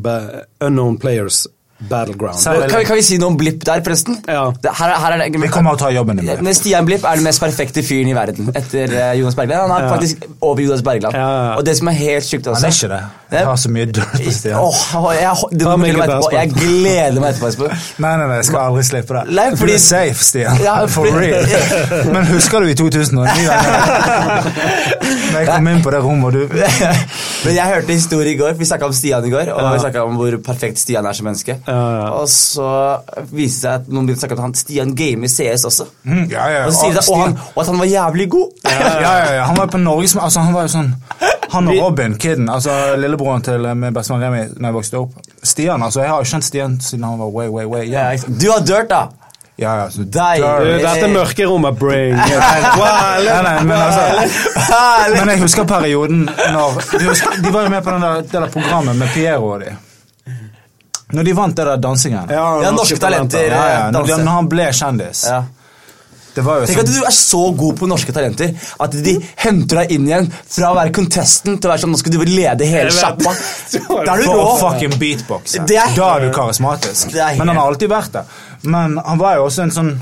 E: unknown Players Battleground.
G: Så-
D: Kan, vi- kan vi si noe om Blipp der, forresten?
E: Ja.
D: Her, er- her er det,
G: Vi kommer og tar jobben din.
D: Men Stian Blipp er den mest perfekte fyren i verden etter eh, Jonas Bergland. Han er
E: Ja.
D: faktisk over Jonas Bergland.
E: Ja, ja.
D: Og det som er helt sjukt også
G: Han er ikke det. Jeg har så mye dirt på Stian.
D: Åh, jeg, du
E: meg
D: etterpå. Gleder meg etterpå.
G: Nei, nei, nei, jeg skal aldri slippe det.
D: Nei,
G: Du
D: fordi-
G: er safe, Stian.
D: Ja,
G: For real. Men husker du i 2009? Når jeg kom inn på det rommet, og du
D: Men jeg hørte historie i går. Vi snakka om Stian i går, og
E: Ja.
D: vi snakket om hvor perfekt Stian er som menneske.
E: Ja, ja.
D: Og så viste det seg at noen begynte å snakke om at han Stian gamer CS også.
G: Mm, Ja, ja.
D: Og, så sier de, og, han, og at han var jævlig god.
G: ja, ja, ja. Han var på Norges altså, Han var jo sånn Han og Robin, kiden, altså lillebroren til eh, min bestemann Remi, når jeg vokste opp Stian, altså, jeg har jo kjent Stian siden han var way, way, way
D: Ja, sant. Du har dirt, da!
G: Ja, ja, så.
E: Du, dette mørkerommet brain
G: Nei, nei, men altså Men jeg husker perioden når husker, De var jo med på den der, det der programmet med Piero og de. Når de vant det der dansingen.
D: Ja, Norske Talenter.
G: Ja, ja, når, de, når han ble kjendis.
D: Ja.
G: Det var jo
D: Tenk at
G: sånn
D: du er så god på Norske Talenter at de henter deg inn igjen fra å være contestant til å være sånn Nå skal du lede hele sjappa. Da er du rå.
G: fucking
D: beatbox. Er-
G: Da er du karismatisk.
D: Er
G: Men han har alltid vært det. Men han var jo også en sånn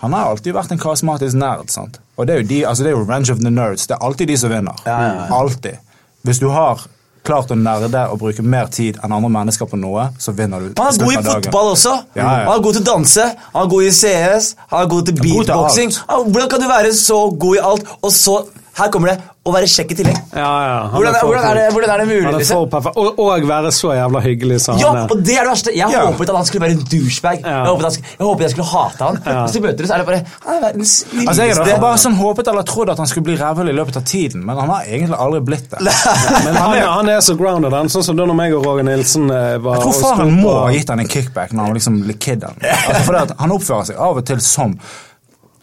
G: Han har alltid vært en karismatisk nerd. sant? Og det er jo de, altså det er jo Revenge of the Nerds. Det er alltid de som vinner.
D: Ja, ja, ja.
G: Alltid. Hvis du har klart å nerde og bruke mer tid enn andre mennesker på noe, så vinner du.
D: Han er god i fotball også.
G: Ja, ja.
D: Han er god til å danse, han er god i CS, han er god til beatboxing. Ah, Hvordan kan du være så god i alt, og så Her kommer det å være kjekk i tillegg.
E: Ja, ja.
D: Hvordan er, hvordan er, det, hvordan er det mulig? Liksom?
E: Og, og være så jævla hyggelig som
D: Ja,
E: han
D: og det er det verste. Jeg
G: Ja.
D: håpet at han skulle være en douchebag.
E: Ja.
D: Jeg, håpet han, sk- jeg håpet jeg skulle hate han.
E: Ja.
D: Hvis du møter det, så er det bare Han er verdens
G: Altså, jeg har bare sånn håpet eller trodd at han skulle bli rævhull i løpet av tiden, men han har egentlig aldri blitt det.
E: Men han er, han er så grounded, han. Sånn som da når meg og Roger Nilsen eh, var
G: Jeg tror faren må ha gitt han en kickback når han liksom ble kidden. Altså, fordi at han oppfører seg av og til som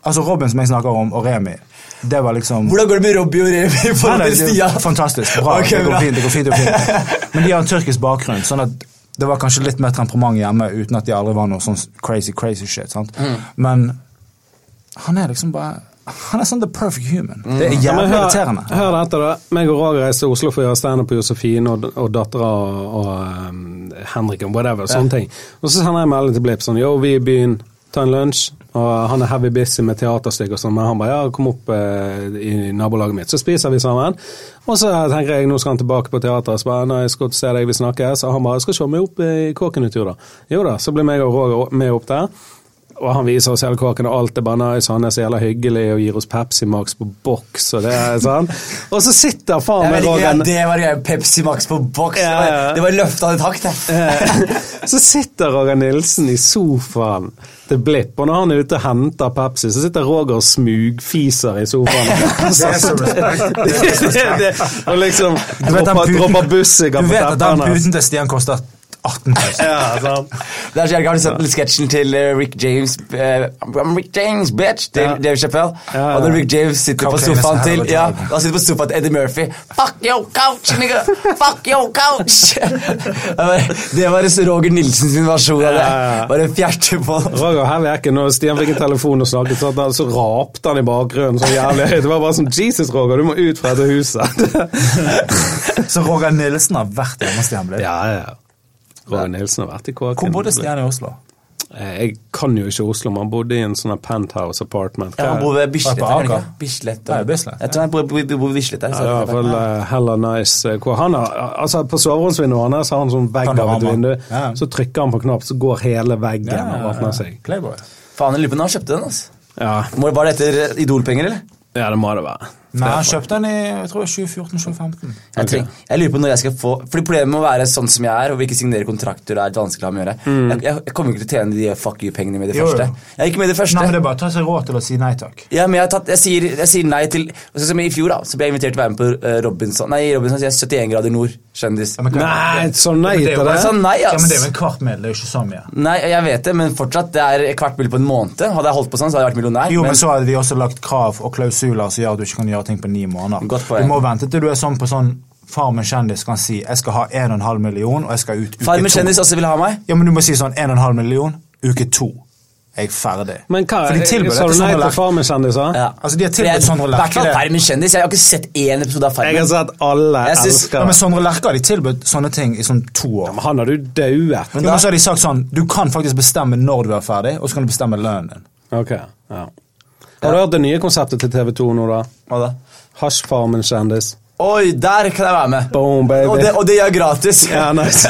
G: Altså Robin som jeg snakker om, og Remi. Det var liksom
D: Hvordan går det med Robbie og Remi i
G: Nei, nei, det er Fantastisk. Bra.
D: Ok,
G: det, går
D: bra.
G: fint, det går fint. Det går fint. Men de har en tyrkisk bakgrunn, sånn at det var kanskje litt mer temperament hjemme uten at de aldri var noe sånn crazy, crazy shit. sant?
D: Mm.
G: Men han er liksom bare Han er sånn the perfect human.
D: Mm.
G: Det er jævlig
E: hør,
G: irriterende.
E: hør dette, da. Meg og Roger reiser til Oslo for å gjøre standup på Josefine og, og dattera og, og um, Henriken, whatever. Sånne ting. Og så sender jeg melding til Blipp sånn Yo, vi er i byen, ta en lunsj. Og han er heavy busy med teaterstykker og sånn, men han bare ja, kom opp eh, i nabolaget mitt. Så spiser vi sammen. Og så tenker jeg nå skal han tilbake på teateret. Så bare, nei, jeg skal se deg, vi snakkes. Og han bare skal se meg opp i kåken en tur, da. Jo da, så blir meg og Roger med opp der. Og han viser oss hele kåken, og alt er bare nice, han er så jævla hyggelig og gir oss Pepsi Max på boks, og det er sånn. Og så sitter faen meg Roger
D: det var greia. Pepsi Max på boks.
E: Ja, ja.
D: Det var løfta i takt, det.
E: Eh, Så sitter Roger Nilsen i sofaen til Blipp, og når han er ute og henter Pepsi, så sitter Roger og smugfiser i sofaen.
G: Det er så respekt.
E: Og liksom dropper, dropper bussiker
G: Du vet at den puten til Stian koster 18 000.
E: Ja, sant.
D: Det er så jævlig, Har du sett den sketsjen til eh, Rick James uh, I'm Rick James, bitch! Til
E: Ja.
D: Dave Chappelle.
E: Ja, ja.
D: Og når Rick James sitter på sofaen til Ja, han sitter på sofaen til Eddie Murphy. Fuck your couch, nigga! Fuck your couch! Det var- Roger Nilsen sin versjon av det.
E: Ja, ja, ja.
D: Bare fjerte på.
E: Roger Hellekken, når Stian fikk en telefon og snakket, så, at- så rapte han i bakgrunnen så jævlig høyt. Det var bare som Jesus, Roger, du må ut fra dette huset.
G: Så Roger Nilsen har vært hjemme hos Stian Blipp.
E: ja, ja. Roger Nilsen har vært i kåken.
G: Hvor bodde Stjerne i Oslo?
E: Eh, Jeg kan jo ikke Oslo, men han bodde i en sånn penthouse apartment.
D: Ja, han bor ved Bislett.
G: På
D: Jeg tror han bor, ved Bislett.
E: Ja, i hvert fall heller nice. eh, Hvor han har, altså På soveromsvinduet hans har han sånn vegg av et vindu.
G: Ja.
E: Så trykker han på knapp, så går hele veggen
G: Ja,
E: og
G: ja,
E: åpner seg.
G: Playboy.
D: Faen, jeg lurer på når han kjøpte den. altså.
E: Ja,
D: Må- Var det etter Idol-penger, eller?
E: ja, det må det være.
G: Nei, han kjøpte den i jeg tror 2014-2015.
D: Jeg, jeg lurer på når jeg skal få Fordi Problemet med å være sånn som jeg er, og ikke signere kontrakter, er litt vanskelig å ha med å gjøre. Jeg, jeg, jeg kommer ikke til å tjene de fuck you-pengene med det
G: Jo, jo.
D: første. Jeg er ikke med det første.
G: Nei, men Det er bare å ta seg råd til å si nei takk.
D: Ja, men jeg, har tatt, jeg, sier, jeg sier nei til Sånn som I fjor da, så ble jeg invitert til å være med på eh, Robinson Nei, Robinson sier 71 grader nord. Kjendis.
G: Ja, men
E: Nei, så nei
G: det er
E: til det.
D: sa nei,
G: Ja, men Det er jo en kvart mil, det er jo ikke så mye.
D: Nei, jeg vet det, men fortsatt. Det er et kvart mil på en måned. Hadde jeg holdt på sånn, så hadde jeg vært millionær.
G: Jo, men så hadde vi også lagt krav og klausuler som gjør at du ikke kan gjøre ting på ni måneder.
D: Godt.
G: Du må vente til du er sånn på sånn Far med kjendis kan si 'jeg skal ha 1,5 million, og jeg skal ut uke
D: Far
G: med
D: kjendis også vil ha meg.
G: Ja, men du må si sånn 1,5 million, uke to. Jeg er ferdig.
E: Men hva,
G: For de tilbød
E: sa du
G: dette
E: nei til
G: Far
E: med kjendiser?
D: Ja.
G: Altså, de har tilbudt Sondre Lerche det.
D: Far med kjendis. Jeg har ikke sett én episode av Far
E: Jeg har sett alle
D: Jeg synes-
E: elsker
G: Ja, men Sondre Lerche har de tilbudt sånne ting i sånn to år.
E: Ja, Men Han har du dauet.
G: Men, men så har de sagt sånn Du kan faktisk bestemme når du er ferdig, og så kan du bestemme lønnen din.
E: Okay, ja. Har du hørt det nye konseptet til TV 2 nå, da?
D: Hva da?
E: Hasjfarmen-kjendis.
D: Oi, der kan jeg være med.
E: Boom.
D: Og det, og det gjør gratis.
E: Ja, nice.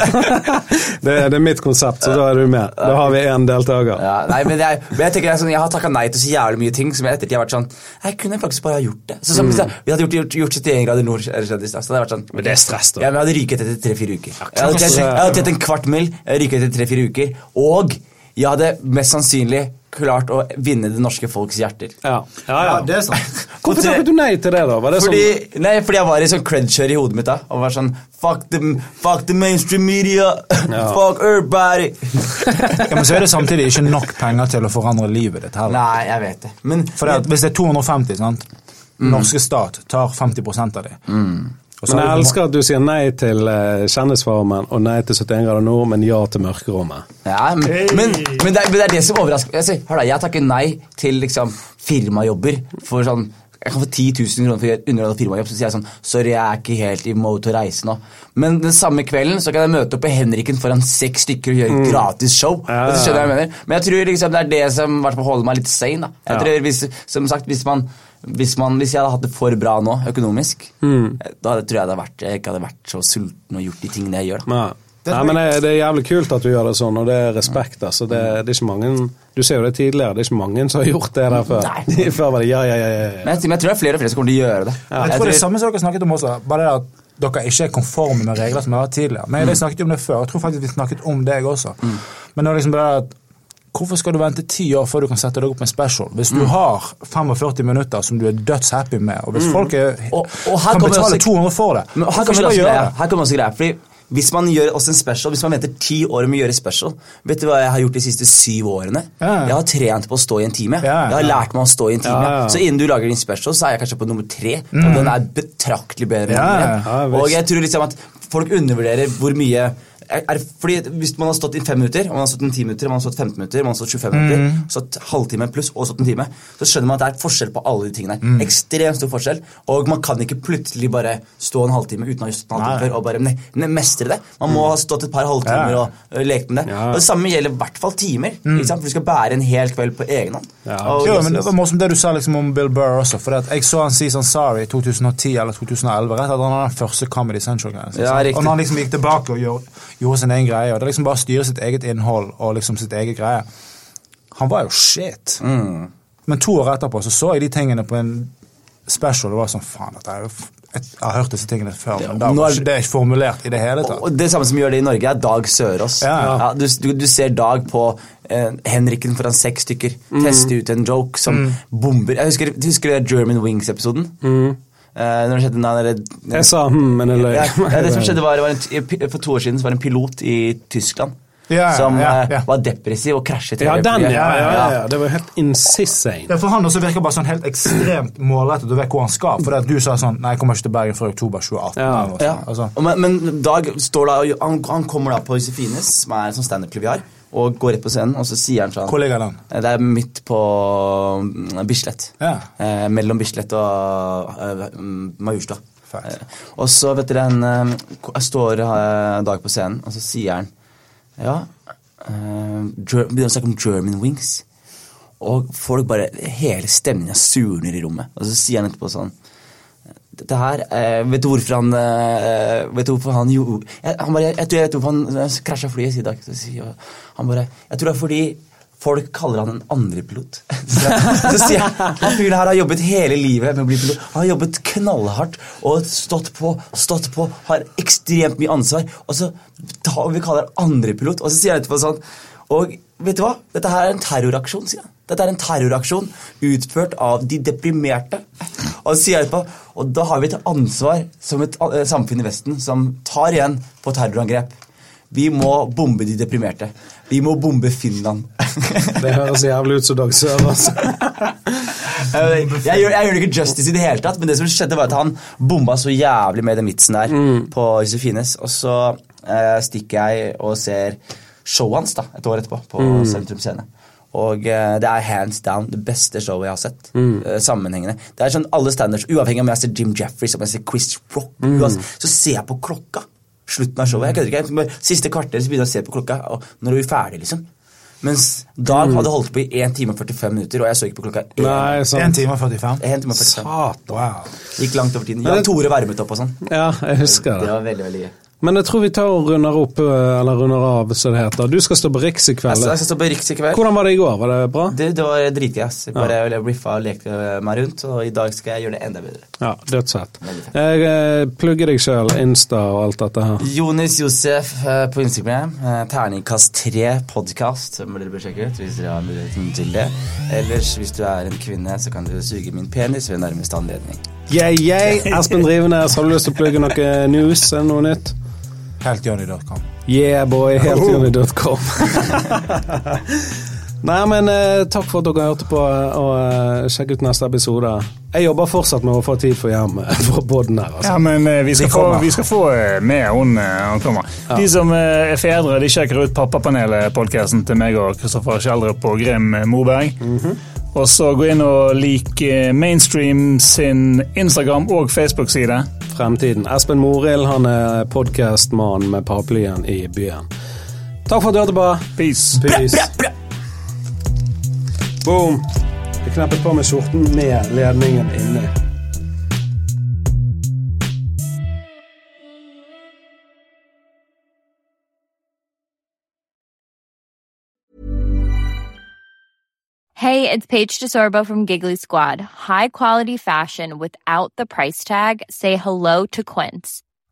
E: det, er- det er mitt konsept, så da er du med. Da har vi én deltaker.
D: Ja, nei, men jeg, men jeg tenker er sånn, jeg har takka nei til så jævlig mye ting som jeg ettertid har vært sånn Jeg kunne faktisk bare ha gjort det. Så, som, mm. Vi hadde gjort, gjort, gjort 71 grader nord, eller kjendis, så det vært sånn
E: Men det er stress, da.
D: Ja, men Jeg hadde ryket etter tre-fire uker. Jeg hadde tjent en kvart mil, jeg hadde ryket etter tre-fire uker, og jeg hadde mest sannsynlig klart å vinne det norske folks hjerter.
E: Ja, ja, ja.
G: det er sant.
E: Hvorfor takket du nei til det, da? Var det
D: Fordi,
E: sånn
D: nei, fordi jeg var i sånn cred-kjør i hodet mitt da. Og var sånn Fuck the, fuck the mainstream media. fuck everybody.
G: Ja, men så er det samtidig ikke nok penger til å forandre livet ditt heller.
D: Nei, jeg vet det. Men
G: For det, at hvis det er 250, sant? norske stat tar 50% av det. Så
E: Men jeg elsker at du sier nei til uh, Kjendisfarmen og nei til 71 grader nord, men ja til Mørkerommet.
D: Ja, men, men, men, det, er, men det er det som overrasker meg. Jeg, hør da, jeg takker nei til liksom, firmajobber for sånn jeg kan få 10 000 kroner for å gjøre underholdt firmajobb. Så sier jeg sånn Sorry, jeg er ikke helt i mode til å reise nå. Men den samme kvelden så kan jeg møte opp på Henriken foran seks stykker og gjøre
E: Mm.
D: gratis show.
E: Ja,
D: hva
E: ja.
D: jeg mener. Men jeg tror liksom det er det som holder meg litt sane. da. Jeg
E: Ja.
D: tror hvis, Som sagt, hvis man hvis, man, hvis jeg hadde hatt det for bra nå, økonomisk,
E: Mm.
D: da tror jeg det hadde vært, jeg ikke hadde vært så sulten og gjort de tingene jeg gjør. da.
E: Nei. Nei, men det, det er jævlig kult at du gjør det sånn, og det er respekt. altså. Det, det er ikke mange, Du ser jo det tidligere, det er ikke mange som har gjort det der før.
D: Nei.
E: før var det ja, ja, ja, ja. ja.
D: Men jeg, men jeg tror det er flere og flere som kommer til å gjøre det.
G: Jeg tror det er samme som dere snakket om også, bare det at dere ikke er konforme med regler som har vært tidligere. Men jeg snakket om det før, jeg tror faktisk vi snakket om deg også. Men nå liksom bare at Hvorfor skal du vente ti år før du kan sette deg opp med special? Hvis du har 45 minutter som du er dødshappy med, og hvis folk er,
D: Og, og
G: kan betale 200 for det,
D: Men her kommer også greia. Her kommer også greia. Fordi hvis man gjør også en special, hvis man venter ti år med å gjøre special Vet du hva jeg har gjort de siste syv årene?
G: Ja.
D: Jeg har trent på å stå i en time.
G: Ja,
D: Jeg har lært meg å stå i en time. Så innen du lager din special, så er jeg kanskje på nummer tre. Og den er betraktelig bedre enn den. Og jeg tror liksom at folk undervurderer hvor mye er, er, fordi Hvis man har stått i fem minutter, og man har stått i 10 minutter, man har stått 15 minutter, man har stått 25 minutter, stått halvtime pluss og stått en time, så skjønner man at det er forskjell på alle de tingene Mm. Ekstremt stor forskjell. Og man kan ikke plutselig bare stå en halvtime uten å ha stått en halvtime før og bare ne ne mestre det. Man må ha stått et par halvtimer
G: Ja.
D: og ø, lekt med det.
E: Ja.
D: Og Det samme gjelder i hvert fall timer. Sant? For du skal bære en hel kveld på egen hånd.
E: Ja.
D: Og-
G: Jo, men Det var morsomt det du sa liksom om Bill Burr også. For jeg så han si sånn sorry i 2010 eller 2011, rett etter han hadde den første Comedy Central-greia.
D: Ja,
G: og når han liksom gikk tilbake og gjorde, gjorde sin egen greie, og det er liksom bare å styre sitt eget innhold og liksom sitt eget greie Han var jo shit.
D: Mm.
G: Men to år etterpå så så jeg de tingene på en special, det var sånn faen, dette er jo jeg har hørt disse tingene før, men da var
D: er-
G: ikke det formulert i det hele tatt.
D: Og det samme som gjør det i Norge, er Dag Sørås.
G: Ja.
D: du, du, du ser Dag på eh, Henriken foran seks stykker. Teste ut en joke som bomber. Jeg husker, du husker det German Wings-episoden? Eh, når det skjedde nei, det,
E: Jeg sa hm, men jeg løy.
D: ja, det som skjedde var, var en, For to år siden så var det en pilot i Tyskland
G: yeah,
D: som yeah,
G: yeah.
D: var depressiv og krasjet.
E: Ja, den, ja, ja, ja, ja. Det var helt insane.
G: Ja, for han også virker bare sånn helt ekstremt målrettet og vet hvor han skal. For det at du sa sånn Nei, jeg kommer ikke til Bergen før oktober 2018.
E: Ja.
D: Ja.
G: Altså.
D: Men, men Dag står da han, han kommer da på Josefines, som er en sånn standup-klubb vi har, og går rett på scenen, og så sier han sånn
G: Hvor ligger den?
D: Eh, Det er midt på mm, Bislett.
G: Ja.
D: Eh, mellom Bislett og eh, mm, Majorstua. Eh, og så, vet dere, en, eh, jeg står en Dag på scenen, og så sier han Ja eh, Begynner å snakke om German Wings. Og folk bare Hele stemninga surner i rommet. Og så sier han etterpå sånn dette her, eh, Vet du hvorfor han eh, Vet du hvorfor han gjorde han bare, jeg, jeg tror jeg vet hvorfor han eh, krasja flyet i dag. Han bare Jeg tror det er fordi folk kaller han en andrepilot. Så, så sier jeg han fyren her har jobbet hele livet med å bli pilot. Han har jobbet knallhardt og stått på, stått på, har ekstremt mye ansvar. Og så tar vi kaller han andrepilot, og så sier han etterpå sånn Og vet du hva? Dette her er en terroraksjon, sier han. Dette er en terroraksjon utført av de deprimerte. Og jeg og da har vi et ansvar som et eh, samfunn i Vesten som tar igjen på terrorangrep. Vi må bombe de deprimerte. Vi må bombe Finland.
E: Det høres jævlig ut som Dag Sørås.
D: jeg, jeg, gjør, jeg gjør det ikke justice i det hele tatt, men det som skjedde var at han bomba så jævlig med den vitsen der på Josefines, og så eh, stikker jeg og ser showet hans da, et år etterpå på Sentrum Scene. Og uh, det er hands down det beste showet jeg har sett. eh, sammenhengende. Det er sånn alle standards, Uavhengig om jeg ser Jim Jeffries om jeg ser Chris Rock, uansett, så ser jeg på klokka. Slutten av showet. Jeg kødder ikke. jeg- Siste kvarter så begynner jeg å se på klokka. Og når er vi ferdig, liksom? Mens Dag hadde holdt på i 1 time og 45 minutter, og jeg så ikke på klokka. 1,
E: Nei,
G: 1 time og 45.
D: 1 time og 45.
E: Satan.
G: Wow.
D: Gikk langt over tiden.
E: Jan
D: Ja, Tore varmet opp og sånn.
E: Ja, jeg husker
D: Det
E: det.
D: var veldig, veldig gøy.
E: Men jeg tror vi tar og runder opp, eh, eller runder av, som det heter. Du skal stå på Riks i
D: Jeg
E: kveld.
D: skal, jeg skal stå på Riks i kveld.
E: Hvordan var det i går? Var det bra?
D: Det, det var dritgøy. ass. Jeg bare ja. riffa og lekte meg rundt, og i dag skal jeg gjøre det enda bedre.
E: Ja, dødsfett. Jeg eh, plugger deg sjøl, Insta og alt dette her.
D: Jonis Josef eh, på Instagram. Eh, Terningkast 3 podkast som dere bør sjekke ut hvis dere har muligheten til det. Ellers, hvis du er en kvinne, så kan du suge min penis ved nærmeste anledning.
E: Yeah, yeah. Espen Drivenes, har du lyst til å plugge noe news? Er det noe nytt?
G: HealthJohnny.com.
E: Yeah, boy, healthjohnny.com. Nei, men eh, takk for at dere hørte på, og eh, sjekk ut neste episode. Jeg jobber fortsatt med å få tid for hjem eh, for podden her. Altså.
F: Ja, men eh, vi, skal få, vi skal få eh, med hun eh, han kommer.
E: Ja.
F: De som eh, er fedre, de sjekker ut Pappapanelet-podkasten til meg og Kristoffer Kjeldrup og Grim Moberg. Moberg.
E: -hmm.
F: Og så gå inn og like eh, Mainstream sin Instagram og Facebook-side.
E: Fremtiden. Espen Morild han er podkastmannen med paraplyen i byen. Takk for at du hørte på.
F: Peace.
E: Peace. Boom. Jeg knappet på med skjorten med ledningen inni.
I: Hey, it's Paige DeSorbo from Giggly Squad. High quality fashion without the price tag. Say hello to Quince.